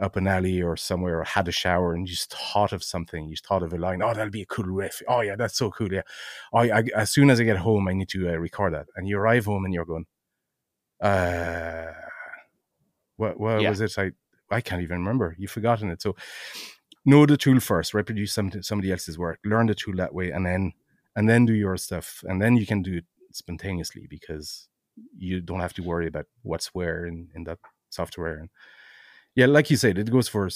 up an alley or somewhere or had a shower and you just thought of something. You just thought of a line oh that'll be a cool riff. Oh yeah that's so cool yeah. Oh, I, as soon as i get home i need to uh, record that. And you arrive home and you're going uh what what Yeah. was it? I i can't even remember. You've forgotten it. So know the tool first, reproduce some, somebody else's work, learn the tool that way, and then and then do your stuff, and then you can do it spontaneously because you don't have to worry about what's where in, in that software. And yeah, like you said, it goes for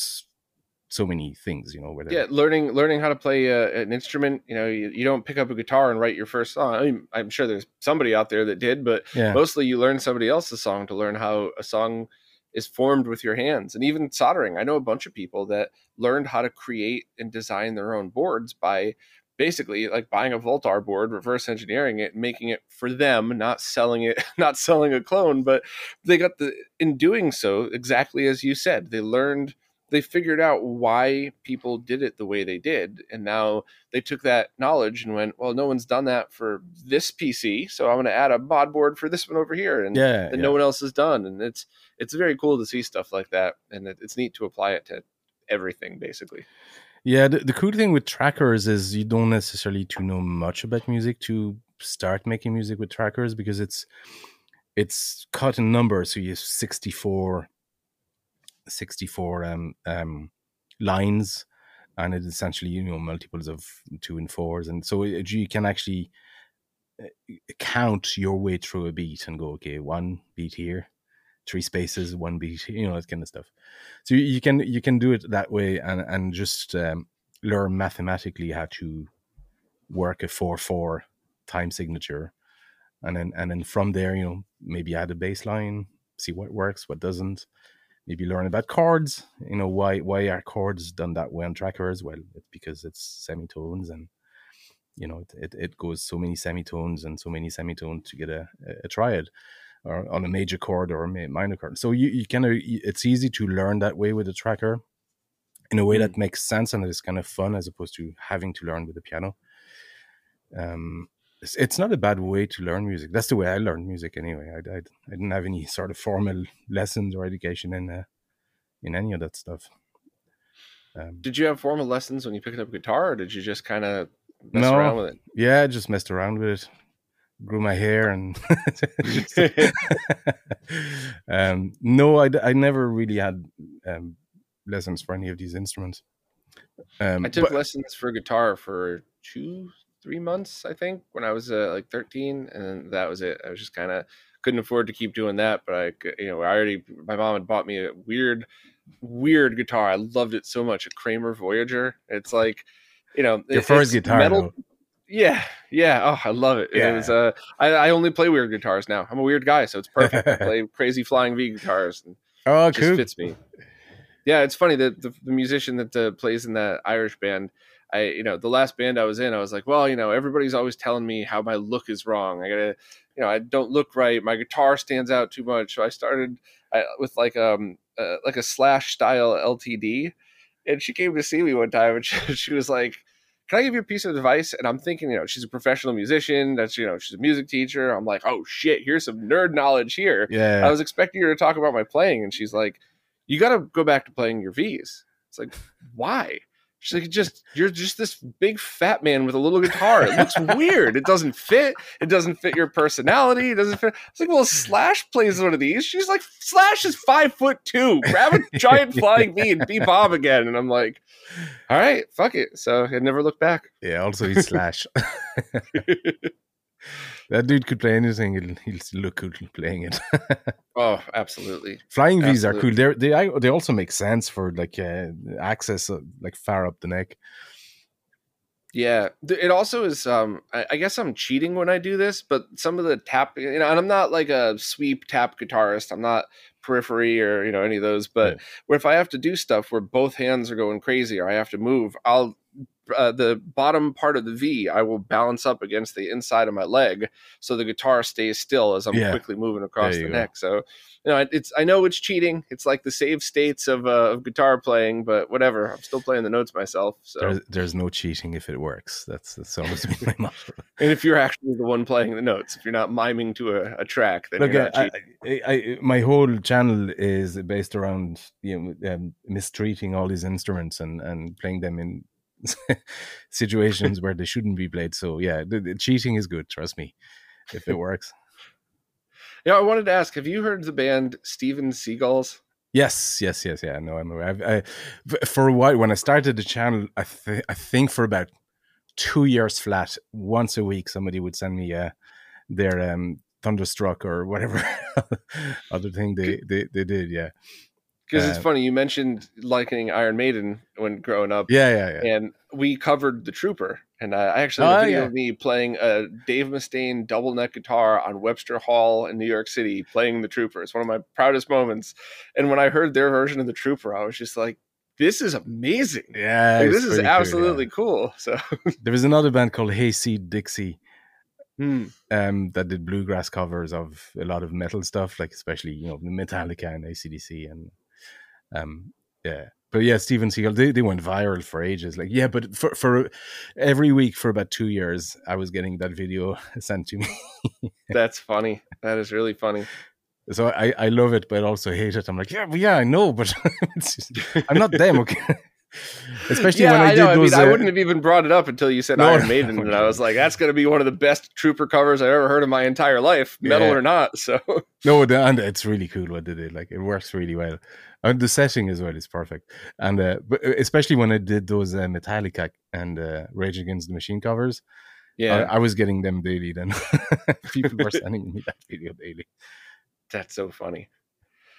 so many things, you know. Whether... Yeah, learning learning how to play uh, an instrument. You know, you, you, don't pick up a guitar and write your first song. I mean, I'm sure there's somebody out there that did, but yeah. mostly you learn somebody else's song to learn how a song is formed with your hands. And even soldering, I know a bunch of people that learned how to create and design their own boards by basically like buying a Voultar board, reverse engineering it, making it for them, not selling it, not selling a clone, but they got the in doing so exactly as you said. They learned they figured out why people did it the way they did and now they took that knowledge and went well no one's done that for this pc so i'm going to add a mod board for this one over here and yeah, that yeah. no one else has done and it's it's very cool to see stuff like that and it's neat to apply it to everything basically yeah the, the cool thing with trackers is you don't necessarily to know much about music to start making music with trackers because it's it's cut in numbers. So you have 64 64 um, um, lines and it's essentially you know multiples of two and fours. And so you can actually uh, count your way through a beat and go okay one beat here three spaces one beat you know that kind of stuff so you can you can do it that way and and just um, learn mathematically how to work a four four time signature and then and then from there you know maybe add a bass line see what works what doesn't maybe learn about chords. You know why why are chords done that way on trackers? Well, it's because it's semitones and you know it, it, it goes so many semitones and so many semitones to get a, a triad or on a major chord or a minor chord. So you, you kind of it's easy to learn that way with a tracker in a way that mm. makes sense and is kind of fun as opposed to having to learn with the piano. Um, it's, it's not a bad way to learn music. That's the way I learned music anyway. I, I, I didn't have any sort of formal lessons or education in uh, in any of that stuff. Um, did you have formal lessons when you picked up guitar, or did you just kind of mess no, around with it? Yeah, I just messed around with it. Grew my hair and um, no, I, I never really had um, lessons for any of these instruments. Um, I took but, lessons for guitar for two, three months, I think, when I was uh, like 13, and that was it. I was just kind of couldn't afford to keep doing that, but I, you know, I already my mom had bought me a weird, weird guitar. I loved it so much, a Kramer Voyager. It's like, you know, your first guitar. Metal. Yeah, yeah. Oh, I love it. Yeah. It was. Uh, I, I only play weird guitars now. I'm a weird guy, so it's perfect. I play crazy flying V guitars. And oh, it cool. fits me. Yeah, it's funny that the, the musician that uh, plays in that Irish band I, you know, the last band I was in, I was like, well, you know, everybody's always telling me how my look is wrong. I gotta, you know, I don't look right. My guitar stands out too much. So I started I, with like um uh, like a slash style LTD, and she came to see me one time, and she, she was like, "Can I give you a piece of advice?" And I'm thinking, you know, she's a professional musician. That's you know, she's a music teacher. I'm like, oh shit, here's some nerd knowledge here. Yeah. I was expecting her to talk about my playing, and she's like, "You got to go back to playing your V's." It's like, why? She's like, just you're just this big fat man with a little guitar. It looks weird. It doesn't fit. It doesn't fit your personality. It doesn't fit. It's like, well, Slash plays one of these. She's like, Slash is five foot two. Grab a giant flying V and be Bob again. And I'm like, all right, fuck it. So I never looked back. Yeah. Also, he's Slash. that dude could play anything. He'll, he'll look cool playing it. oh, absolutely. Flying V's are cool. They're, they they also make sense for like uh, access uh, like far up the neck. Yeah, it also is. Um, I, I, guess I'm cheating when I do this, but some of the tap, you know, and I'm not like a sweep tap guitarist. I'm not periphery or you know any of those. But yeah. if I have to do stuff where both hands are going crazy or I have to move, I'll uh, the bottom part of the V, I will balance up against the inside of my leg, so the guitar stays still as I'm yeah. quickly moving across the go. neck. So, you know, it's I know it's cheating. It's like the save states of, uh, of guitar playing, but whatever. I'm still playing the notes myself. So there's, there's no cheating if it works. That's that's almost been my motto. and if you're actually the one playing the notes, if you're not miming to a, a track, then Look, I, I, I, my whole channel is based around you know um, mistreating all these instruments and and playing them in situations where they shouldn't be played. So yeah, the, the cheating is good. Trust me, if it works. Yeah, I wanted to ask: Have you heard the band Steve'n'Seagulls? Yes, yes, yes, yeah. No, I'm aware. I've, I, for a while, when I started the channel, I, th- I think for about two years flat, once a week, somebody would send me uh, their um, Thunderstruck or whatever other thing they, they, they did. Yeah. Because it's funny, you mentioned liking Iron Maiden when growing up. Yeah, yeah, yeah. And we covered the Trooper, and I actually have Oh, a video yeah. of me playing a Dave Mustaine double neck guitar on Webster Hall in New York City, playing the Trooper. It's one of my proudest moments. And when I heard their version of the Trooper, I was just like, "This is amazing! Yeah, Like, this is pretty cool, yeah. absolutely cool." So, There was another band called Hayseed Dixie hmm. um, that did bluegrass covers of a lot of metal stuff, like especially you know Metallica and ACDC and um, yeah. But yeah, Steven Seagal, they, they went viral for ages. Like, yeah, but for, for every week for about two years, I was getting that video sent to me. that's funny. That is really funny. So I, I love it, but also hate it. I'm like, yeah, yeah, I know, but it's just- I'm not them, okay? Especially yeah, when I, I, did know. I those. mean, I uh, wouldn't have even brought it up until you said No, Iron no, Maiden, and I was like, "That's going to be one of the best Trooper covers I've ever heard in my entire life, metal Yeah. or not." So, No, the, and it's really cool what they did. Like it works really well. And the setting as well is perfect. And uh, especially when I did those uh, Metallica and uh, Rage Against the Machine covers, yeah, I, I was getting them daily. Then people were sending me that video daily. That's so funny.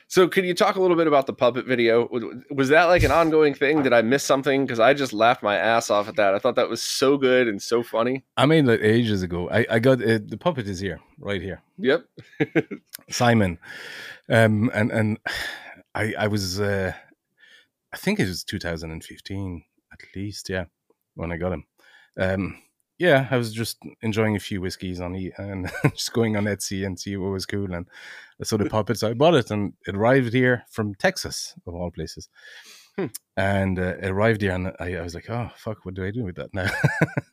So, could you talk a little bit about the puppet video? Was that like an ongoing thing? Did I miss something? Because I just laughed my ass off at that. I thought that was so good and so funny. I made that ages ago. I, I got uh, the puppet is here, right here. Yep. Simon, um, and and I I was uh, I think it was 2015 at least, yeah, when I got him. Um, yeah, I was just enjoying a few whiskeys on e and just going on Etsy and see what was cool, and I saw the puppets. I bought it, and it arrived here from Texas, of all places. Hmm. And uh, it arrived here, and I, I was like, "Oh fuck, what do I do with that now?"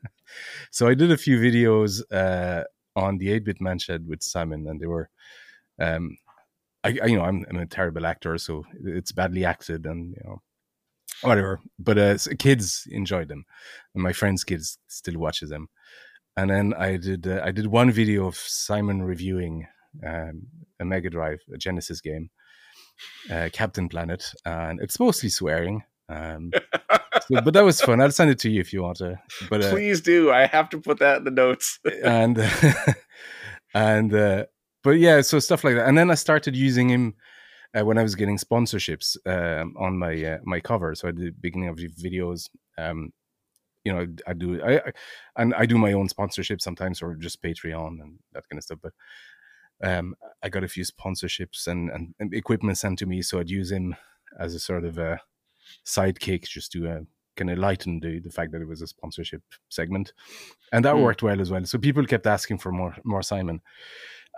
so I did a few videos uh, on the 8-Bit Manshed with Simon, and they were um I, I you know I'm, I'm a terrible actor so it's badly acted and you know whatever but uh kids enjoyed them and my friends kids still watches them and then i did uh, i did one video of simon reviewing um, a mega drive a genesis game uh, captain planet and it's mostly swearing um so- but that was fun i'll send it to you if you want to but uh, Please do. I have to put that in the notes. and and uh, but yeah, so stuff like that. And then I started using him uh, when I was getting sponsorships um, on my uh, my cover. So at the beginning of the videos, um, you know, I do I, I and I do my own sponsorship sometimes, or just Patreon and that kind of stuff. But um, I got a few sponsorships and, and, and equipment sent to me, so I'd use him as a sort of a sidekick, just to uh, kind of lighten the the fact that it was a sponsorship segment, and that Hmm. worked well as well. So people kept asking for more more Simon.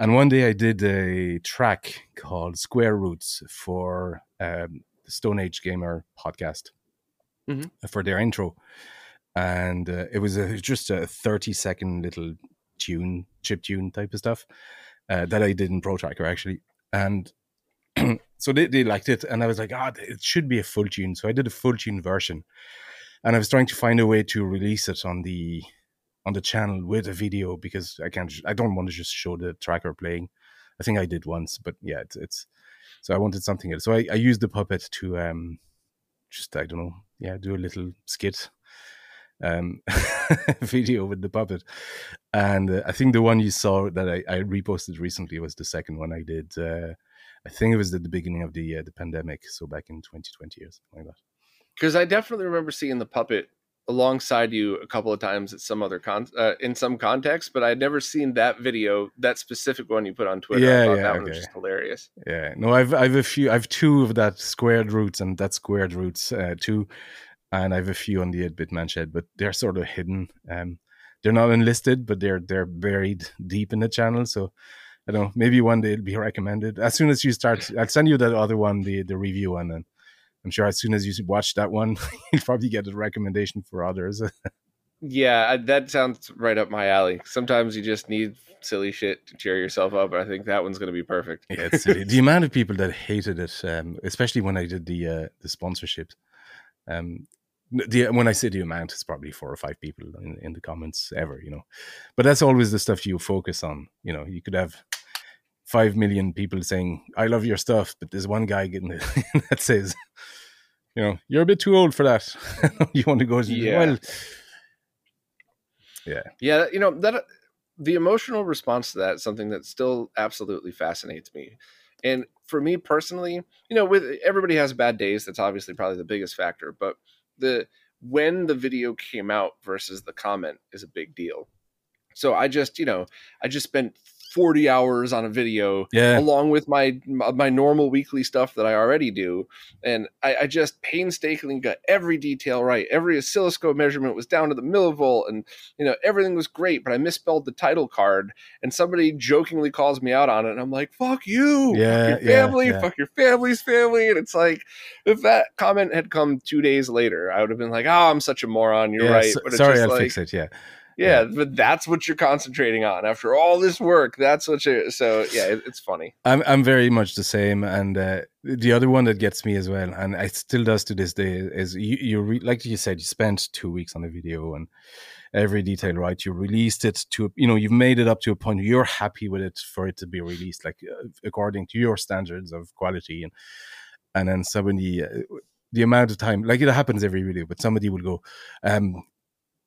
And one day I did a track called Square Roots for um, the Stone Age Gamer podcast Mhm. for their intro. And uh, it was a, just a 30 second little tune, chip tune type of stuff uh, that I did in Pro Tracker actually. And so they, they liked it. And I was like, ah, it should be a full tune. So I did a full tune version. And I was trying to find a way to release it on the on the channel with a video because I can't. I don't want to just show the tracker playing. I think I did once, but yeah, it's, it's so I wanted something else. So I, I used the puppet to um just I don't know, yeah, do a little skit um video with the puppet, and uh, I think the one you saw that I, I reposted recently was the second one I did. Uh, I think it was at the beginning of the uh, the pandemic, so back in 2020 or something like that. Because I definitely remember seeing the puppet alongside you a couple of times at some other con uh, in some context, but I had never seen that video, that specific one you put on Twitter. Yeah, I thought yeah, that one was just hilarious. Yeah, no, I've I've a few. I've two of that squared roots and that squared roots uh, too, and I've a few on the 8-Bit Manshed, but they're sort of hidden. Um, they're not enlisted, but they're they're buried deep in the channel. So I don't know. Maybe one day it'll be recommended. As soon as you start, I'll send you that other one, the the review one, and I'm sure as soon as you watch that one, you'll probably get a recommendation for others. Yeah, that sounds right up my alley. Sometimes you just need silly shit to cheer yourself up. I think that one's going to be perfect. Yeah, it's silly. the amount of people that hated it, um, especially when I did the uh, the sponsorship. Um, the when I say the amount, it's probably four or five people in, in the comments ever, you know. But that's always the stuff you focus on. You know, you could have five million people saying I love your stuff, but there's one guy getting it that says, you know, you're a bit too old for that. you want to go? Yeah. Well, yeah, yeah. You know that the emotional response to that is something that still absolutely fascinates me. And for me personally, you know, with everybody has bad days. That's obviously probably the biggest factor. But the when the video came out versus the comment is a big deal. So I just, you know, I just spent 40 hours on a video yeah. along with my my normal weekly stuff that I already do. And I, I, just painstakingly got every detail right. Every oscilloscope measurement was down to the millivolt and you know everything was great, but I misspelled the title card and somebody jokingly calls me out on it and I'm like, fuck you. Yeah. Fuck your family, yeah, yeah. fuck your family's family. And it's like if that comment had come two days later, I would have been like, Oh, I'm such a moron. You're right. So, But it's sorry, just I'll like, fix it. Yeah. Yeah, but that's what you're concentrating on after all this work. That's what you. So yeah, it, it's funny. I'm I'm very much the same, and uh, the other one that gets me as well, and it still does to this day, is you you re- like you said, you spent two weeks on a video and every detail right. You released it to you know you've made it up to a point you're happy with it for it to be released, like uh, according to your standards of quality, and and then somebody. Uh, the amount of time, like it happens every video, but somebody will go, um,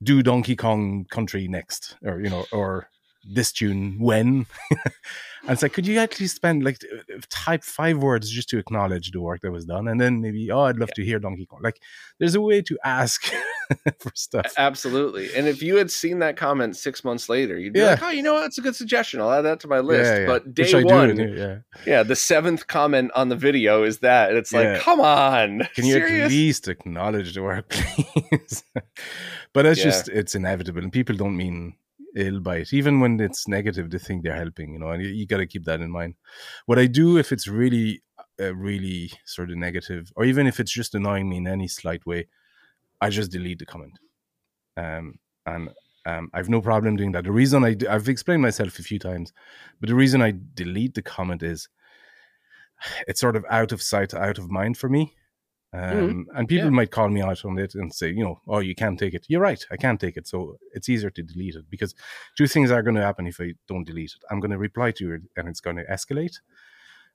do Donkey Kong Country next, or you know, or this tune when. and it's like, could you actually spend like type five words just to acknowledge the work that was done, and then maybe, oh, I'd love yeah. to hear Donkey Kong. Like, there's a way to ask for stuff. Absolutely. And if you had seen that comment six months later, you'd be yeah. like, oh, you know what? That's a good suggestion. I'll add that to my list. Yeah, but day one, do, yeah. yeah, the seventh comment on the video is that. And it's like, come on. Can you serious? at least acknowledge the work, please? but it's just, it's inevitable. And people don't mean ill by it. Even when it's negative, they think they're helping, you know, and you, you got to keep that in mind. What I do if it's really, uh, really sort of negative, or even if it's just annoying me in any slight way, I just delete the comment. Um, and um, I've no problem doing that. The reason I've explained myself a few times, but the reason I delete the comment is it's sort of out of sight, out of mind for me. Um, mm-hmm. And people yeah. might call me out on it and say, you know, oh, you can't take it. You're right, I can't take it. So it's easier to delete it because two things are going to happen if I don't delete it. I'm going to reply to it and it's going to escalate,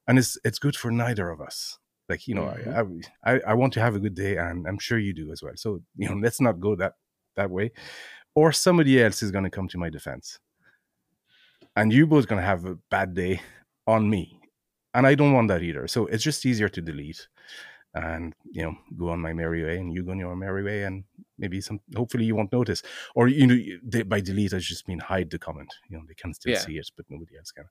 and it's it's good for neither of us. Like you know, mm-hmm. I, I I want to have a good day, and I'm sure you do as well. So you know, let's not go that that way, or somebody else is going to come to my defense, and you both going to have a bad day on me, and I don't want that either. So it's just easier to delete and you know go on my merry way and you go on your merry way and maybe some hopefully you won't notice. Or you know they, by delete i just mean hide the comment. You know they can still yeah. see it but nobody else can.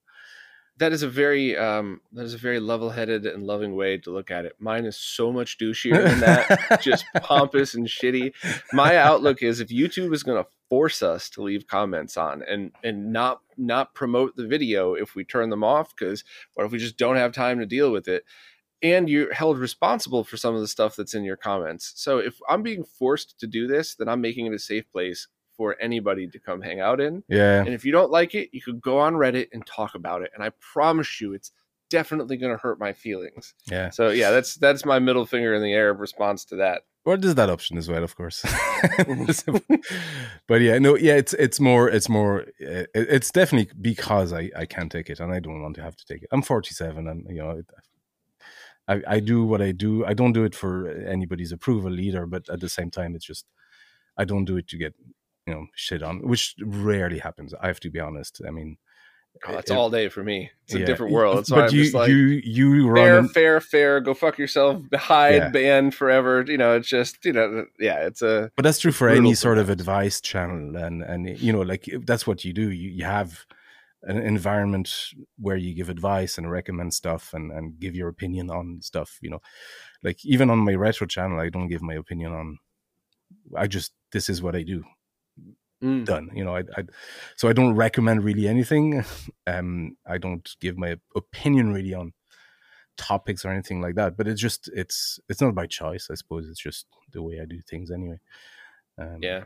That is a very um that is a very level-headed and loving way to look at it. Mine is so much douchier than that just pompous and shitty. My outlook is if youtube is going to force us to leave comments on and and not not promote the video if we turn them off because what if we just don't have time to deal with it and you're held responsible for some of the stuff that's in your comments. So if I'm being forced to do this, then I'm making it a safe place for anybody to come hang out in. Yeah. And if you don't like it, you could go on Reddit and talk about it. And I promise you, it's definitely going to hurt my feelings. Yeah. So yeah, that's that's my middle finger in the air of response to that. Or there's that option as well, of course. but yeah, no, yeah, it's it's more it's more it's definitely because I I can't take it and I don't want to have to take it. I'm 47 and you know I, I do what I do. I don't do it for anybody's approval either, but at the same time, it's just I don't do it to get you know shit on, which rarely happens. I have to be honest. I mean, oh, it's it, all day for me. It's yeah. a different world. So but I'm you, just like, you you fair, run fair, fair. Go fuck yourself. Hide, yeah. ban forever. You know, it's just you know, yeah, it's a. But that's true for any sort of advice channel, and and you know, like that's what you do. You you have an environment where you give advice and recommend stuff and, and give your opinion on stuff you know? Like even on my retro channel i don't give my opinion on i just this is what i do. Mm. done you know I, I so i don't recommend really anything. Um i don't give my opinion really on topics or anything like that but it's just it's it's not by choice i suppose. It's just the way i do things anyway. Um, yeah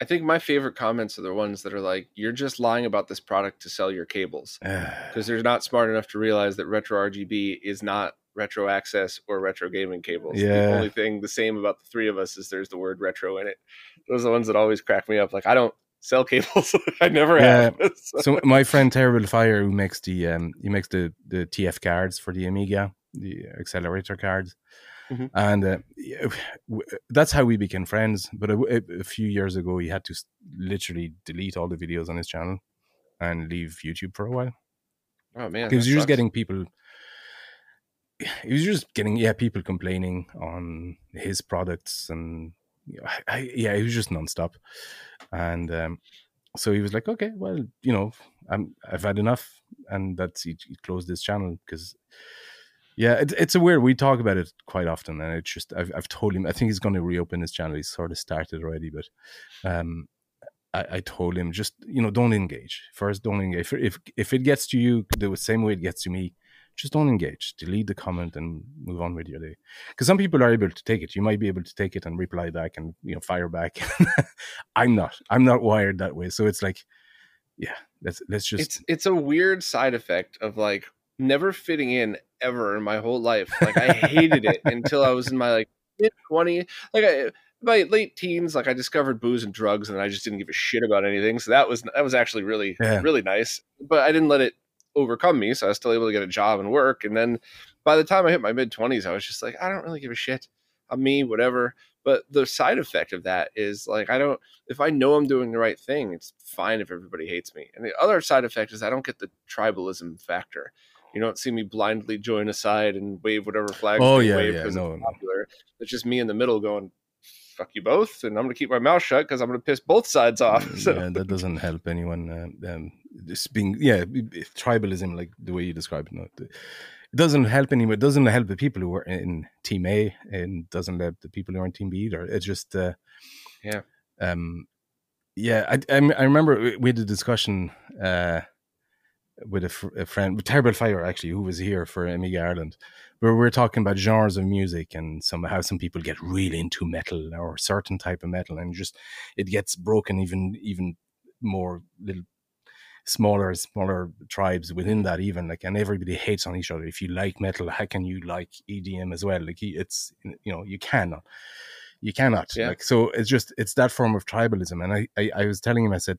I think my favorite comments are the ones that are like, "You're just lying about this product to sell your cables," because they're not smart enough to realize that retro RGB is not retro access or retro gaming cables. Yeah. The only thing the same about the three of us is there's the word retro in it. Those are the ones that always crack me up. Like I don't sell cables. I never Yeah. have. So- so my friend Terrible Fire, who makes the um, he makes the the TF cards for the Amiga, the accelerator cards, Mhm. and uh, that's how we became friends. But a, a- few years ago, he had to literally delete all the videos on his channel and leave YouTube for a while oh man, because was sucks. getting people. He was just getting yeah people complaining on his products and you know, I, I, yeah he was just nonstop, and um, so he was like okay well you know I'm I've had enough and that's he, he closed his channel because yeah it, it's a weird we talk about it quite often and it's just I've I've told him I think he's going to reopen his channel. He's sort of started already but um I, I told him just you know don't engage. First don't engage. If if, if it gets to you the same way it gets to me just don't engage. Delete the comment and move on with your day. Because some people are able to take it. You might be able to take it and reply back and you know fire back. I'm not. I'm not wired that way. So it's like yeah let's let's just it's it's a weird side effect of like never fitting in ever in my whole life. Like I hated it until I was in my like mid twenty, like I, my late teens. Like I discovered booze and drugs, and I just didn't give a shit about anything. So that was that was actually really Yeah. really nice. But I didn't let it overcome me, so I was still able to get a job and work. And then by the time I hit my mid twenties, I was just like, I don't really give a shit. I'm me, whatever. But the side effect of that is like I don't if I know I'm doing the right thing, it's fine if everybody hates me. And the other side effect is I don't get the tribalism factor. You don't see me blindly join a side and wave whatever flag. Oh, yeah, yeah, no, no. popular. It's just me in the middle going, "Fuck you both," and I'm gonna keep my mouth shut because I'm gonna piss both sides off. So yeah, that doesn't help anyone. Uh, um, just being yeah, tribalism like the way you describe it. No, it doesn't help anyone. It doesn't help the people who are in Team A, and doesn't help the people who are in Team B either. It's just uh, Yeah. um, yeah. I, I I remember we- we had a discussion uh with a, fr- a friend, with Terrible Fire actually, who was here for Amiga Ireland, where we were talking about genres of music and some how some people get really into metal or a certain type of metal, and just it gets broken even even more little smaller smaller tribes within that even like and everybody hates on each other if you like metal how can you like edm as well like it's you know you cannot you cannot Yeah. like so it's just it's that form of tribalism and I, I i was telling him i said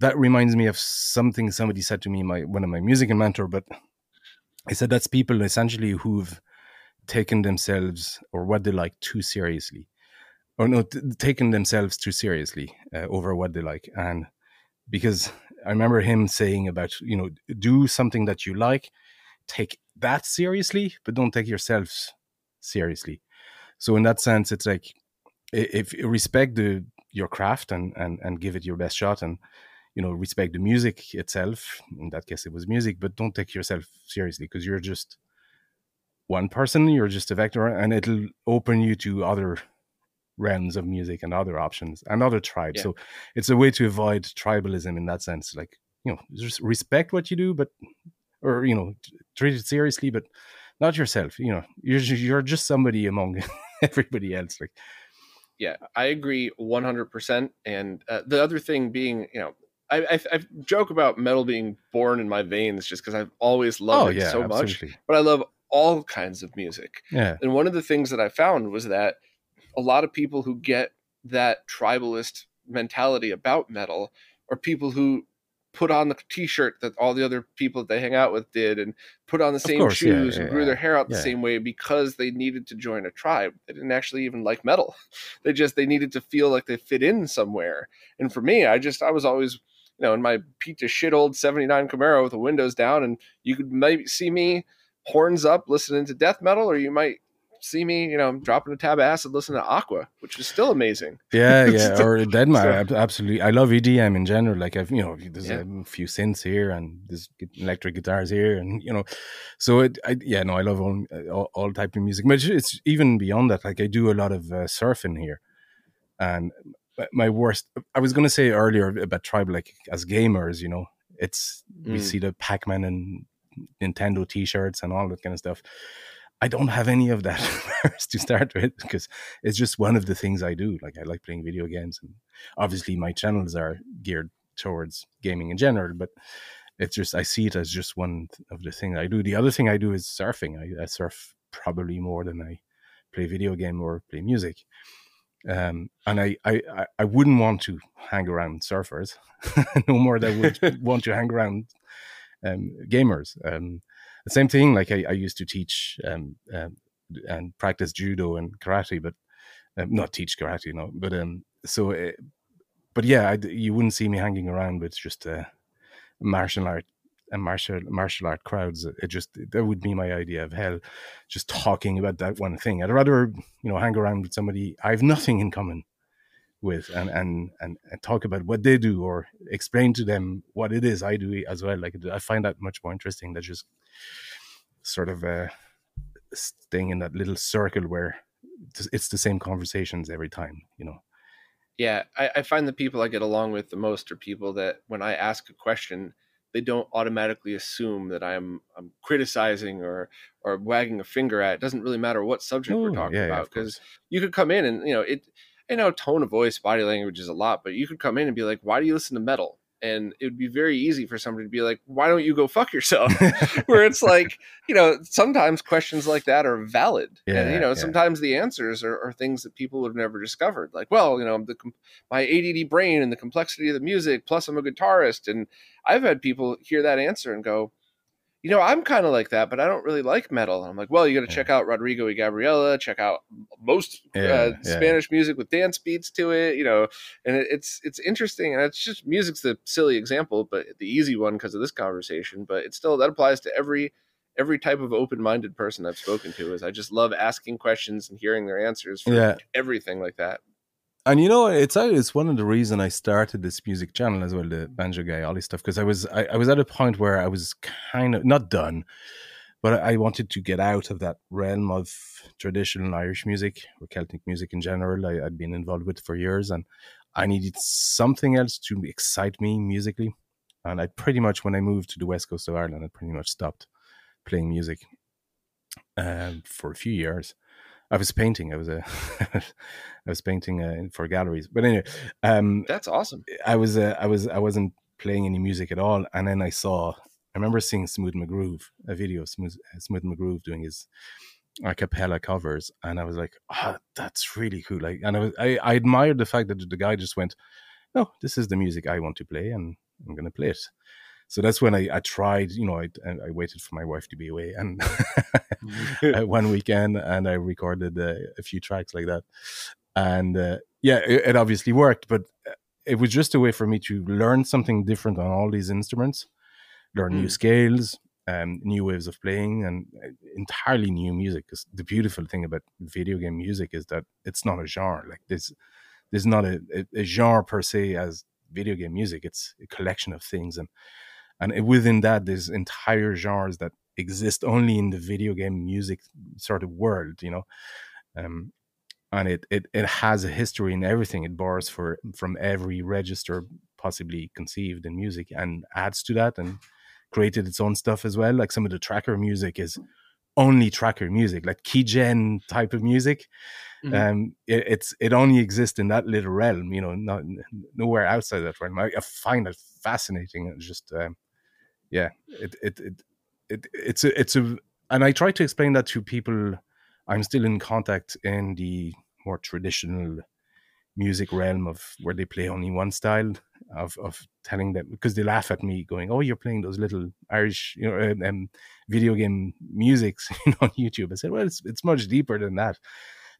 that reminds me of something somebody said to me my one of my music mentor but he said that's people essentially who've taken themselves or what they like too seriously. Or no t- taken themselves too seriously uh, over what they like. And because i remember him saying about you know do something that you like take that seriously but don't take yourself seriously. So in that sense it's like if you respect the your craft and and and give it your best shot and you know respect the music itself in that case it was music but don't take yourself seriously because you're just one person you're just a vector and it'll open you to other realms of music and other options and other tribes Yeah. so it's a way to avoid tribalism in that sense like you know just respect what you do but or you know treat it seriously but not yourself you know you're you're just somebody among everybody else like yeah, I agree 100%. And uh, the other thing being, you know, I, I, I joke about metal being born in my veins just because I've always loved oh it yeah so much, but I love all kinds of music. yeah. And one of the things that I found was that a lot of people who get that tribalist mentality about metal are people who put on the t-shirt that all the other people that they hang out with did and put on the same course, shoes yeah, and grew their hair out the same way because they needed to join a tribe. They didn't actually even like metal. They just they needed to feel like they fit in somewhere. And for me i just i was always you know in my beat to shit old 79 camaro with the windows down and you could maybe see me horns up listening to death metal or you might see me you know dropping a tab of acid listening to aqua which is still amazing Yeah, yeah, or Deadmau So- absolutely. I love EDM in general. Like I've, you know, there's Yeah. a few synths here and there's electric guitars here, and you know, so it, I, yeah, no, I love all, all all type of music. But it's- it's even beyond that. Like I do a lot of uh, surfing here, and my- worst. I was gonna say earlier about tribe, like as gamers, you know, it's we Mm. see the Pac-Man and Nintendo T-shirts and all that kind of stuff. I don't have any of that to start with because it's just one of the things I do. Like I like playing video games, and obviously my channels are geared towards gaming in general. But it's just I see it as just one of the things I do. The other thing I do is surfing. I, I surf probably more than I play video game or play music. Um, and I, I, I wouldn't want to hang around surfers no more than I would want to hang around um, gamers. Um, the same thing, like I, I used to teach um, um, and practice judo and karate, but um, not teach karate, no. But um, so, uh, but yeah, I, you wouldn't see me hanging around with just uh, martial art and martial martial art crowds. It just that would be my idea of hell, just talking about that one thing. I'd rather you know hang around with somebody I have nothing in common with and and and, and talk about what they do or explain to them what it is I do as well. Like I find that much more interesting than just sort of uh, staying in that little circle where it's the same conversations every time. You know. Yeah, I, I find the people I get along with the most are people that when I ask a question they don't automatically assume that I'm I'm criticizing or or wagging a finger at. It doesn't really matter what subject we're talking yeah, about because yeah, you could come in and you know it. I know tone of voice, body language is a lot, but you could come in and be like, "Why do you listen to metal?" And it would be very easy for somebody to be like why don't you go fuck yourself? Where it's like you know sometimes questions like that are valid. Yeah, and you know yeah. sometimes the answers are, are, things that people would have never discovered. Like well you know the my add brain and the complexity of the music plus i'm a guitarist. And i've had people hear that answer and go you know, I'm kind of like that, but I don't really like metal. And I'm like, well, you got to check out Rodrigo y Gabriela, check out most yeah, uh, yeah. Spanish music with dance beats to it, you know, and it, it's it's interesting, and it's just music's the silly example, but the easy one because of this conversation. But it still that applies to every every type of open-minded person I've spoken to. Is I just love asking questions and hearing their answers for yeah. everything like that and you know it's it's one of the reason I started this music channel as well, the banjo guy, all this stuff, because I was I, I, was at a point where I was kind of not done, but I wanted to get out of that realm of traditional Irish music or Celtic music in general. I, I'd been involved with for years, and I needed something else to excite me musically. And I pretty much, when I moved to the west coast of Ireland, I pretty much stopped playing music um, for a few years I was painting. I was a, I was painting uh, for galleries. But anyway, um, that's awesome. I was, uh, I was, I wasn't playing any music at all, and then I saw. I remember seeing Smooth McGroove, a video of Smooth, uh, Smooth McGroove doing his a cappella covers, and I was like, "Oh, that's really cool!" Like, and I was, I, I admired the fact that the guy just went, "No, this is the music I want to play, and I'm going to play it." So that's when I, I tried, you know, I, I waited for my wife to be away and one weekend and I recorded uh, a few tracks like that. And uh, yeah, it, it, obviously worked, but uh, it was just a way for me to learn something different on all these instruments, learn mm. new scales, um, new ways of playing, and uh, entirely new music. Because the beautiful thing about video game music is that it's not a genre. Like this, there's not a, a, a genre per se as video game music. It's a collection of things and and within that there's entire genres that exist only in the video game music sort of world you know? Um, and it, it it has a history in everything. It borrows for from every register possibly conceived in music and adds to that and created its own stuff as well. Like some of the tracker music is only tracker music like keygen type of music. Mm-hmm. um it, it's it only exists in that little realm you know not nowhere outside that realm. I, I find it fascinating and just um, yeah, it it it, it it's a it's a and I try to explain that to people. I'm still in contact in the more traditional music realm of where they play only one style of of telling them because they laugh at me going oh you're playing those little irish you know um, um video game musics you know, on youtube. I said well it's, it's much deeper than that.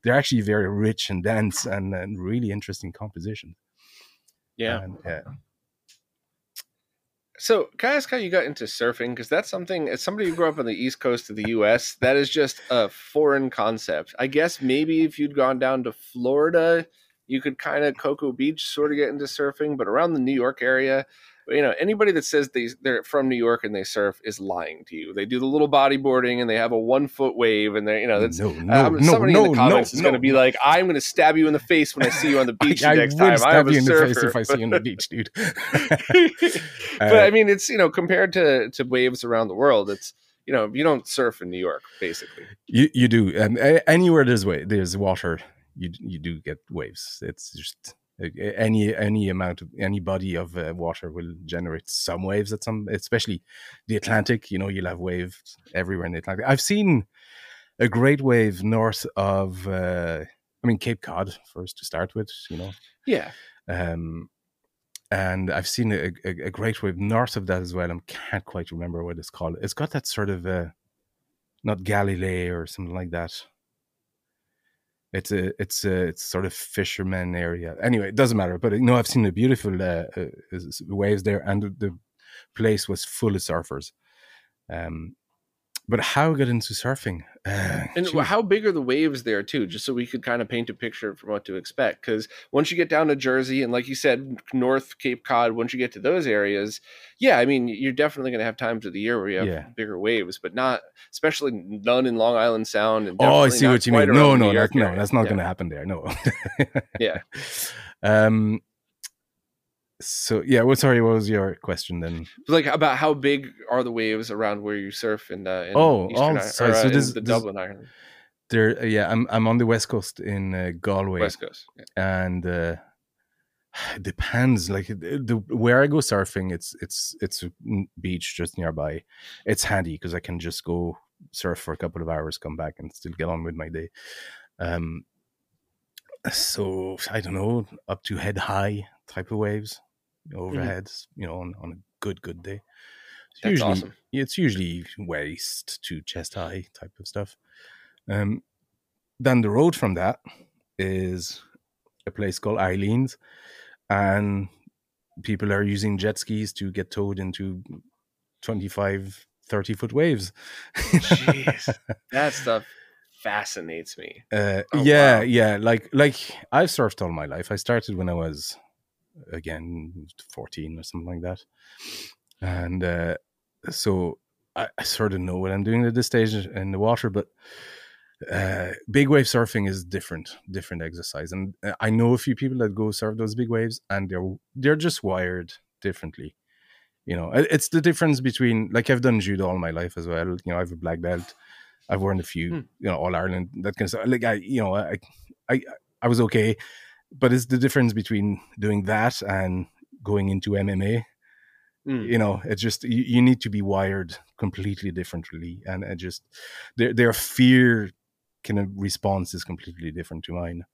They're actually very rich and dense and, and really interesting compositions. Yeah. And, yeah so, can I ask how you got into surfing? Because that's something, as somebody who grew up on the East Coast of the U.S., that is just a foreign concept. I guess maybe if you'd gone down to Florida, you could kind of Cocoa Beach sort of get into surfing, but around the New York area, you know anybody that says they they're from New York and they surf is lying to you. They do the little bodyboarding and they have a one foot wave and they're you know that's no, no, no, somebody no, in the comments no, is going to be like I'm going to stab you in the face when I see you on the beach I, next I time. I you in surfer. the face if I see you on the beach, dude. but uh, I mean, it's you know compared to to waves around the world, it's you know you don't surf in New York basically. You you do, and anywhere there's way there's water, you you do get waves. It's just any any amount of any body of uh, water will generate some waves at some especially the atlantic you know you'll have waves everywhere in the atlantic i've seen a great wave north of uh, I mean, Cape Cod first to start with, you know. Yeah. Um, and I've seen a, a, a great wave north of that as well. I can't quite remember what it's called. It's got that sort of uh, not Galilee or something like that. It's a it's a it's sort of fisherman area. Anyway, it doesn't matter. But you know, I've seen the beautiful uh, uh, waves there, and the place was full of surfers. Um, but how get into surfing? Uh, and geez. how big are the waves there too? Just so we could kind of paint a picture from what to expect. Because once you get down to Jersey and, like you said, North Cape Cod, once you get to those areas, yeah, I mean, you're definitely going to have times of the year where you have yeah. bigger waves, but not, especially none in Long Island Sound. And oh, I see what you mean. No, no, no, that's not yeah. going to happen there. No. yeah. Um, so yeah well sorry what was your question then? Like about how big are the waves around where you surf in, uh, in oh Eastern, oh sorry, or, so uh, this, the this, dublin ireland there yeah i'm i'm on the west coast in uh, galway. West coast yeah. and uh it depends like the where i go surfing it's it's it's a beach just nearby. It's handy because i can just go surf for a couple of hours come back and still get on with my day. Um so i don't know up to head high type of waves. Overheads, mm-hmm. you know, on, on a good, good day. It's That's usually, awesome. It's usually waist to chest high type of stuff. Um, then the road from that is a place called Aileen's, and people are using jet skis to get towed into 25, 30 foot waves. Jeez, that stuff fascinates me. Uh, oh, yeah, wow. yeah. Like, like I've surfed all my life. I started when I was again 14 or something like that. And uh, so I, I, sort of know what i'm doing at this stage in the water but uh, big wave surfing is different different exercise. And uh, i know a few people that go surf those big waves and they're they're just wired differently. You know it's the difference between like i've done judo all my life as well. You know i have a black belt. I've worn a few hmm. you know all ireland that kind of stuff. Like i you know i i i was okay but it's the difference between doing that and going into MMA. Mm. You know, it's just you, you, need to be wired completely differently, and it just their their fear kind of response is completely different to mine.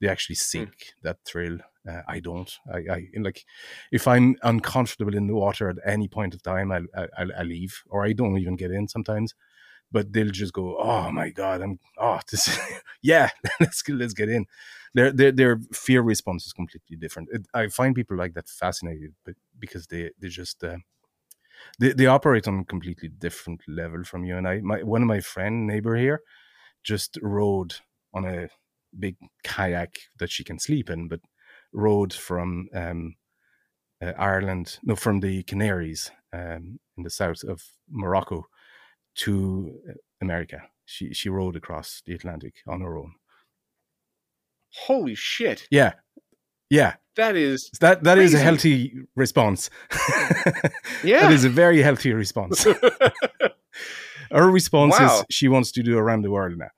They actually hmm. seek mm. that thrill. Uh, I don't. I, I like if I'm uncomfortable in the water at any point of time, I'll, I'll, I'll leave, or I don't even get in sometimes but they'll just go, "Oh my god, I'm oh this, yeah, let's let's get in." Their their their fear response is completely different. It, I find people like that fascinated, but because they they just uh, they they operate on a completely different level from you. And I my one of my friend neighbor here just rowed on a big kayak that she can sleep in, but rowed from um, uh, Ireland, no, from the Canaries um, in the south of Morocco to uh, America. She she rowed across the Atlantic on her own. Holy shit! Yeah, yeah. That is that that is a healthy response. yeah, that is a very healthy response. her response wow. is she wants to do around the world now.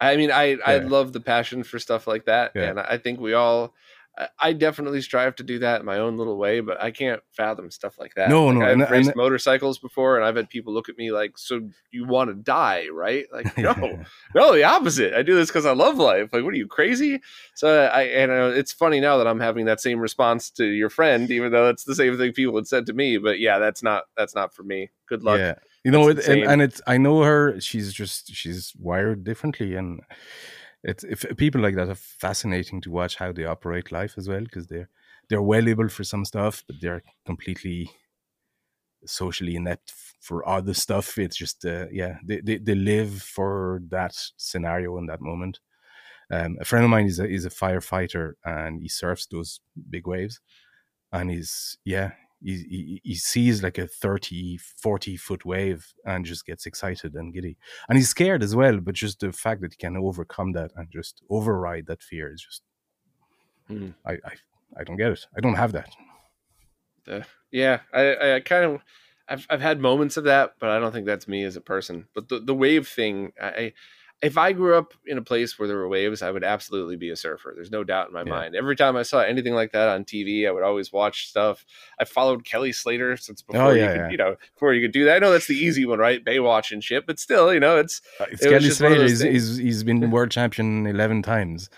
I mean, I yeah. I love the passion for stuff like that, yeah. and I think we all I definitely strive to do that in my own little way, but I can't fathom stuff like that. No, like no. I've and, raced and, motorcycles before, and I've had people look at me like, "So you want to die, right?" Like, no, no, the opposite. I do this because I love life. Like, what are you crazy? So I and uh, it's funny now that I'm having that same response to your friend, even though that's the same thing people had said to me. But yeah, that's not that's not for me. Good luck. Yeah, you know, it, and, and it's I know her. She's just she's wired differently, and it's if people like that are fascinating to watch how they operate life as well because they're they're well able for some stuff, but they're completely socially inept for other stuff. It's just uh, yeah, they, they they live for that scenario in that moment. Um, a friend of mine is a is a firefighter and he surfs those big waves, and he's yeah he, he, sees like a 30 40 foot wave and just gets excited and giddy. And he's scared as well but just the fact that he can overcome that and just override that fear is just mm. I, I i don't get it. I don't have that. Uh, yeah i i kind of I've, I've had moments of that but i don't think that's me as a person. But the, the wave thing i if I grew up in a place where there were waves, I would absolutely be a surfer. There's no doubt in my Yeah. mind. Every time I saw anything like that on TV, I would always watch stuff. I followed Kelly Slater since before Oh, you could, yeah. you know, before you could do that. I know that's the easy one, right? Baywatch and shit, but still, you know, it's Uh, It's It Kelly just one of Slater. He's, he's, he's been world champion 11 times.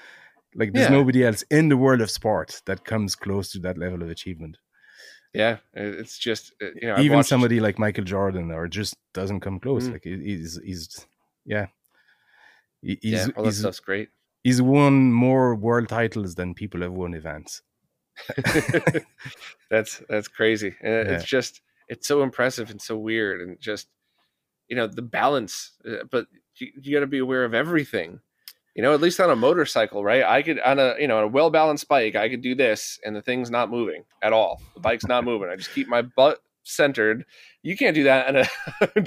Like, there's Yeah. nobody else in the world of sport that comes close to that level of achievement. yeah, it's just uh, you know, Even watched- somebody like Michael Jordan or just doesn't come close. Mm. Like, he's, he's, yeah. He- He's, yeah, all that he's, stuff's great. he's won more world titles than people have won events. that's that's crazy. Yeah. It's just it's so impressive and so weird and just you know the balance. uh, But you, you got to be aware of everything. You know, at least on a motorcycle, right? I could on a you know on a well balanced bike, I could do this, and the thing's not moving at all. The bike's not moving. I just keep my butt centered. You can't do that on a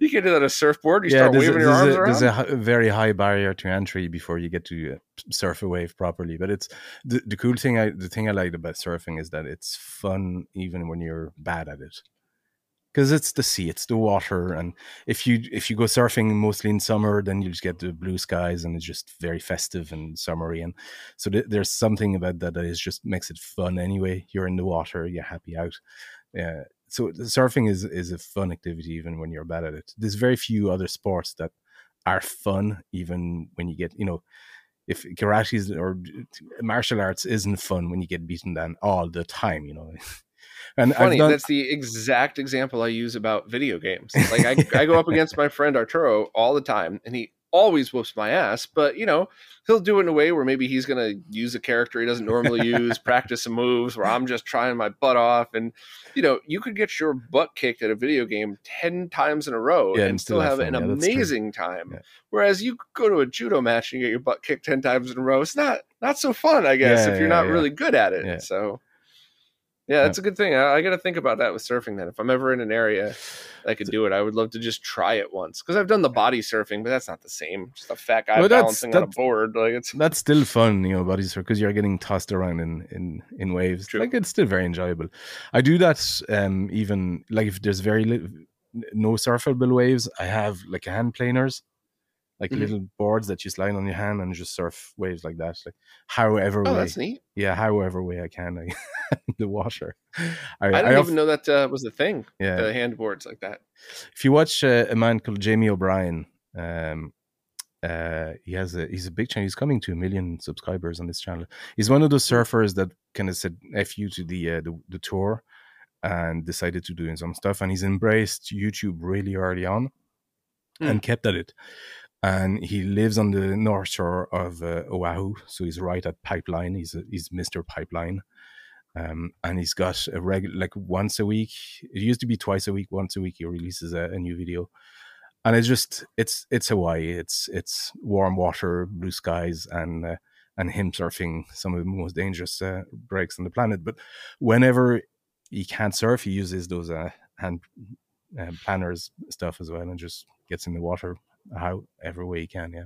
you can't do that on a surfboard. You start there's, waving a, your arms a, around. there's a very high barrier to entry before you get to uh, surf a wave properly. But it's the, the cool thing. I the thing I like about surfing is that it's fun even when you're bad at it. Because it's the sea, it's the water, and if you if you go surfing mostly in summer, then you just get the blue skies, and it's just very festive and summery. And so th- there's something about that that is just makes it fun. Anyway, you're in the water, you're happy out. Yeah, so surfing is is a fun activity even when you're bad at it. There's very few other sports that are fun even when you get you know if karate is or martial arts isn't fun when you get beaten down all the time you know and Funny, done, that's the exact example I use about video games. Like I, I go up against my friend Arturo all the time, and he always whoops my ass. But you know, he'll do it in a way where maybe he's gonna use a character he doesn't normally use, practice some moves, where I'm just trying my butt off. And you know, you could get your butt kicked at a video game ten times in a row Yeah, and, and still have an. Yeah, amazing time. Yeah. Whereas you go to a judo match and you get your butt kicked ten times in a row, it's not not so fun, I guess, if you're not really good at it. So. Yeah, that's a good thing. I, I got to think about that with surfing. Then, if I'm ever in an area that I could do it, I would love to just try it once because I've done the body surfing, but that's not the same. Just a fat guy Well, balancing on a board, like it's that's still fun, you know, body surf because you're getting tossed around in in in waves. True. Like it's still very enjoyable. I do that um even like if there's very little no surfable waves, I have like hand planers, like Mhm. little boards that you slide on your hand and just surf waves like that. Like however oh, way, that's neat. yeah, however way I can, like the washer. I, I didn't I even know that uh, was the thing. Yeah, The hand boards like that. if you watch uh, a man called Jamie O'Brien, um, uh, he has a he's a big channel. He's coming to a million subscribers on this channel. He's one of those surfers that kind of said "f you" to the uh, the, the tour and decided to doing some stuff. And he's embraced YouTube really early on and kept at it. And he lives on the north shore of uh, Oahu, so he's right at Pipeline. He's a, he's Mister Pipeline. Um, and he's got a reg like once a week. It used to be twice a week. Once a week, he releases a, a new video, and it's just it's it's Hawaii. It's it's warm water, blue skies, and uh, and him surfing some of the most dangerous uh, breaks on the planet. But whenever he can't surf, he uses those uh, hand uh, planners stuff as well, and just gets in the water however way he can. Yeah.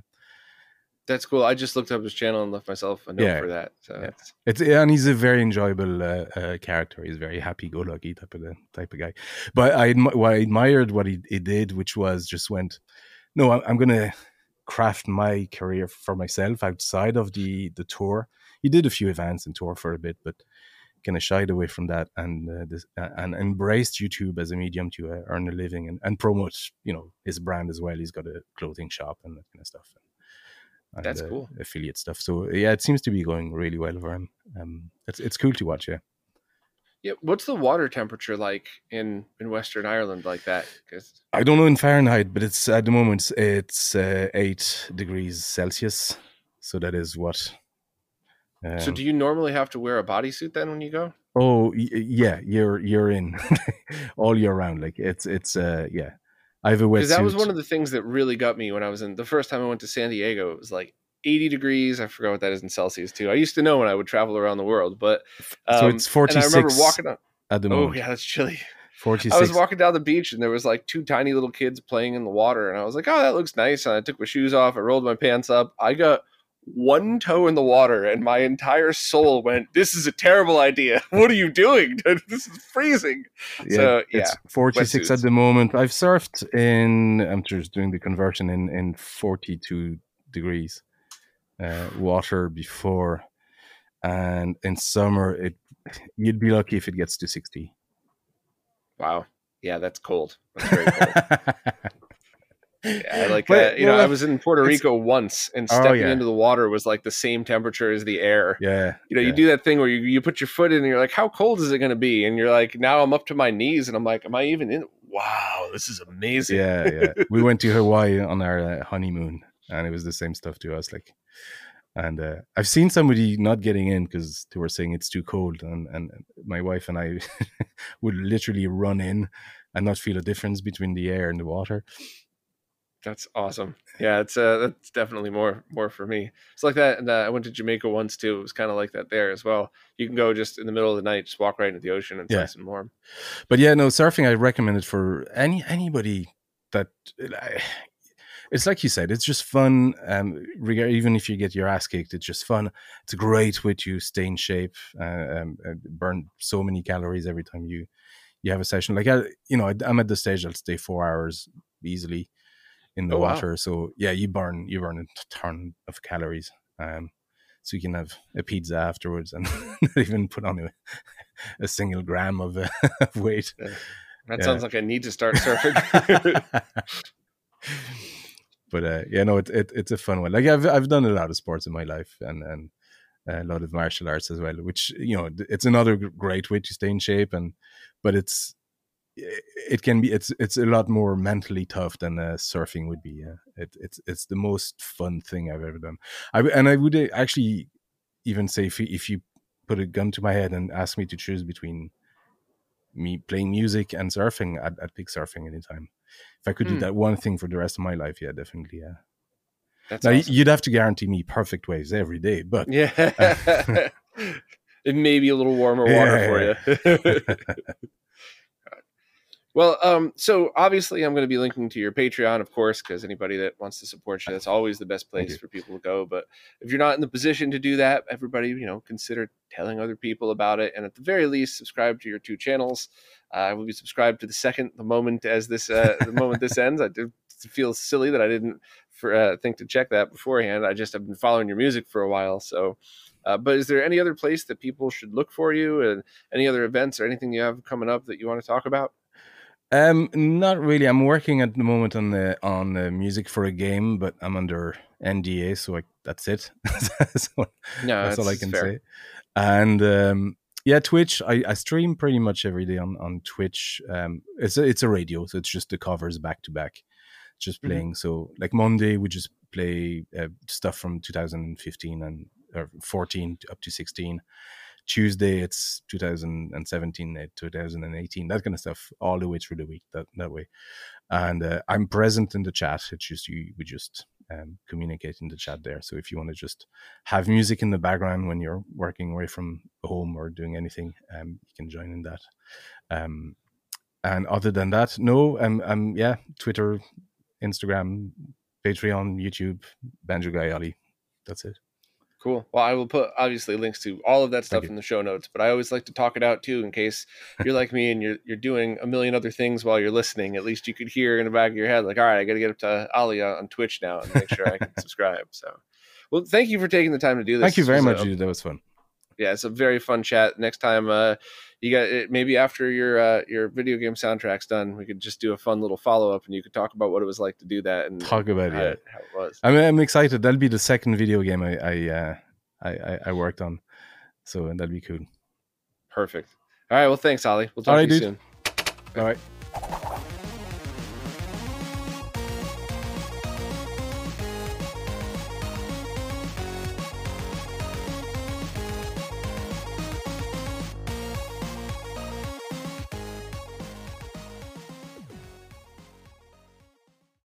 That's cool. I just looked up his channel and left myself a note Yeah. for that. So Yeah. it's- and he's a very enjoyable uh, uh, character. He's very happy-go-lucky type of the, type of guy. But I, what I admired what he, he did, which was just went, no, I'm, I'm going to craft my career for myself outside of the the tour. He did a few events and tour for a bit, but kind of shied away from that and uh, this, uh, and embraced YouTube as a medium to uh, earn a living and, and promote, you know, his brand as well. He's got a clothing shop and that kind of stuff. And, That's uh, cool. Affiliate stuff. So yeah, it seems to be going really well for him. Um, it's it's cool to watch. Yeah. yeah. What's the water temperature like in in Western Ireland like that? 'Cause- I don't know in Fahrenheit, but it's at the moment it's uh, eight degrees Celsius. So that is what. Um, so do you normally have to wear a bodysuit then when you go? oh y- yeah, you're you're in all year round. Like it's it's uh yeah. I have a wetsuit. that was one of the things that really got me when I was in the first time I went to San Diego. It was like 80 degrees. I forgot what that is in Celsius too. I used to know when I would travel around the world, but um, so it's forty And I remember walking. up. at the moment. oh yeah, that's chilly. Forty I was walking down the beach and there was like two tiny little kids playing in the water, and I was like, "Oh, that looks nice." And I took my shoes off, I rolled my pants up, I got one toe in the water and my entire soul went, This is a terrible idea. What are you doing? this is freezing. Yeah, so yeah. it's 46 wetsuits. at the moment. I've surfed in, I'm just doing the conversion in, in 42 degrees uh, water before. And in summer, it you'd be lucky if it gets to 60. Wow. Yeah, that's cold. That's very cold. Yeah, like But, uh, you know, I was in Puerto Rico once, and Oh, stepping yeah. into the water was like the same temperature as the air. yeah. You know, yeah. you do that thing where you, you put your foot in, and you're like, "How cold is it going to be?" And you're like, "Now I'm up to my knees," and I'm like, "Am I even in?" Wow, this is amazing. Yeah, yeah. we went to Hawaii on our uh, honeymoon, and it was the same stuff to us. Like, and uh, I've seen somebody not getting in because they were saying it's too cold, and and my wife and I would literally run in and not feel a difference between the air and the water. That's awesome. Yeah, it's uh, that's definitely more more for me. It's like that. And uh, I went to Jamaica once too. It was kind of like that there as well. You can go just in the middle of the night, just walk right into the ocean, and it's Yeah. nice and warm. But yeah, no, surfing I recommend it for any anybody that it's like you said, it's just fun. Um, even if you get your ass kicked, it's just fun. It's great with you, stay in shape, uh, um, burn so many calories every time you you have a session. Like I, you know, I, I'm at the stage I'll stay four hours easily in the Oh, wow. water. So yeah, you burn you burn a ton of calories. Um, so you can have a pizza afterwards and not even put on a, a single gram of, uh, of weight. That Yeah. sounds like I need to start surfing. but uh, yeah, no, it, it it's a fun one. Like I've I've done a lot of sports in my life and and a lot of martial arts as well, which you know it's another great way to stay in shape and but it's it can be it's it's a lot more mentally tough than uh, surfing would be. Yeah, it, it's it's the most fun thing I've ever done. I and I would uh, actually even say if you, if you put a gun to my head and ask me to choose between me playing music and surfing, I'd, I'd pick surfing anytime. If I could do Hmm. that one thing for the rest of my life, yeah, definitely, yeah. That's Now, awesome. you'd have to guarantee me perfect waves every day, but Yeah. it may be a little warmer water Yeah, for you. well, um, so obviously I'm going to be linking to your Patreon, of course, because anybody that wants to support you, that's always the best place for people to go. But if you're not in the position to do that, everybody, you know, consider telling other people about it, and at the very least, subscribe to your two channels. Uh, I will be subscribed to the second, the moment as this, uh, the moment this ends. I do feel silly that I didn't for, uh, think to check that beforehand. I just have been following your music for a while, so. Uh, but is there any other place that people should look for you, and any other events or anything you have coming up that you want to talk about? Um, not really. I'm working at the moment on the on the music for a game, but I'm under NDA, so I, that's it. so No, that's all I can fair. say. And um, yeah, Twitch. I, I stream pretty much every day on on Twitch. Um, it's a, it's a radio, so it's just the covers back to back, just Mhm. playing. So like Monday, we just play uh, stuff from 2015 and or 14 up to 16. Tuesday, it's 2017, uh, 2018, that kind of stuff, all the way through the week. That that way, and uh, I'm present in the chat. It's just you, we just um, communicate in the chat there. So if you want to just have music in the background when you're working away from home or doing anything, um, you can join in that. Um, and other than that, no, um, um, yeah, Twitter, Instagram, Patreon, YouTube, Banjo Guy Ollie. That's it. Cool. Well, I will put obviously links to all of that stuff in the show notes, but I always like to talk it out too in case you're like me and you're you're doing a million other things while you're listening. At least you could hear in the back of your head, like, all right, I got to get up to Ollie on, Twitch now and make sure I can subscribe. So, well, thank you for taking the time to do this. Thank you very was much, dude. That was fun. yeah, it's a very fun chat. Next time, uh, you got it, maybe after your uh, your video game soundtrack's done, we could just do a fun little follow up, and you could talk about what it was like to do that and Talk about how, it. how it was. I'm, I'm excited. That'll be the second video game I I, uh, I, I I worked on, so that'll be cool. Perfect. All right. Well, thanks, Ollie. We'll talk right, to you dude. soon. All right.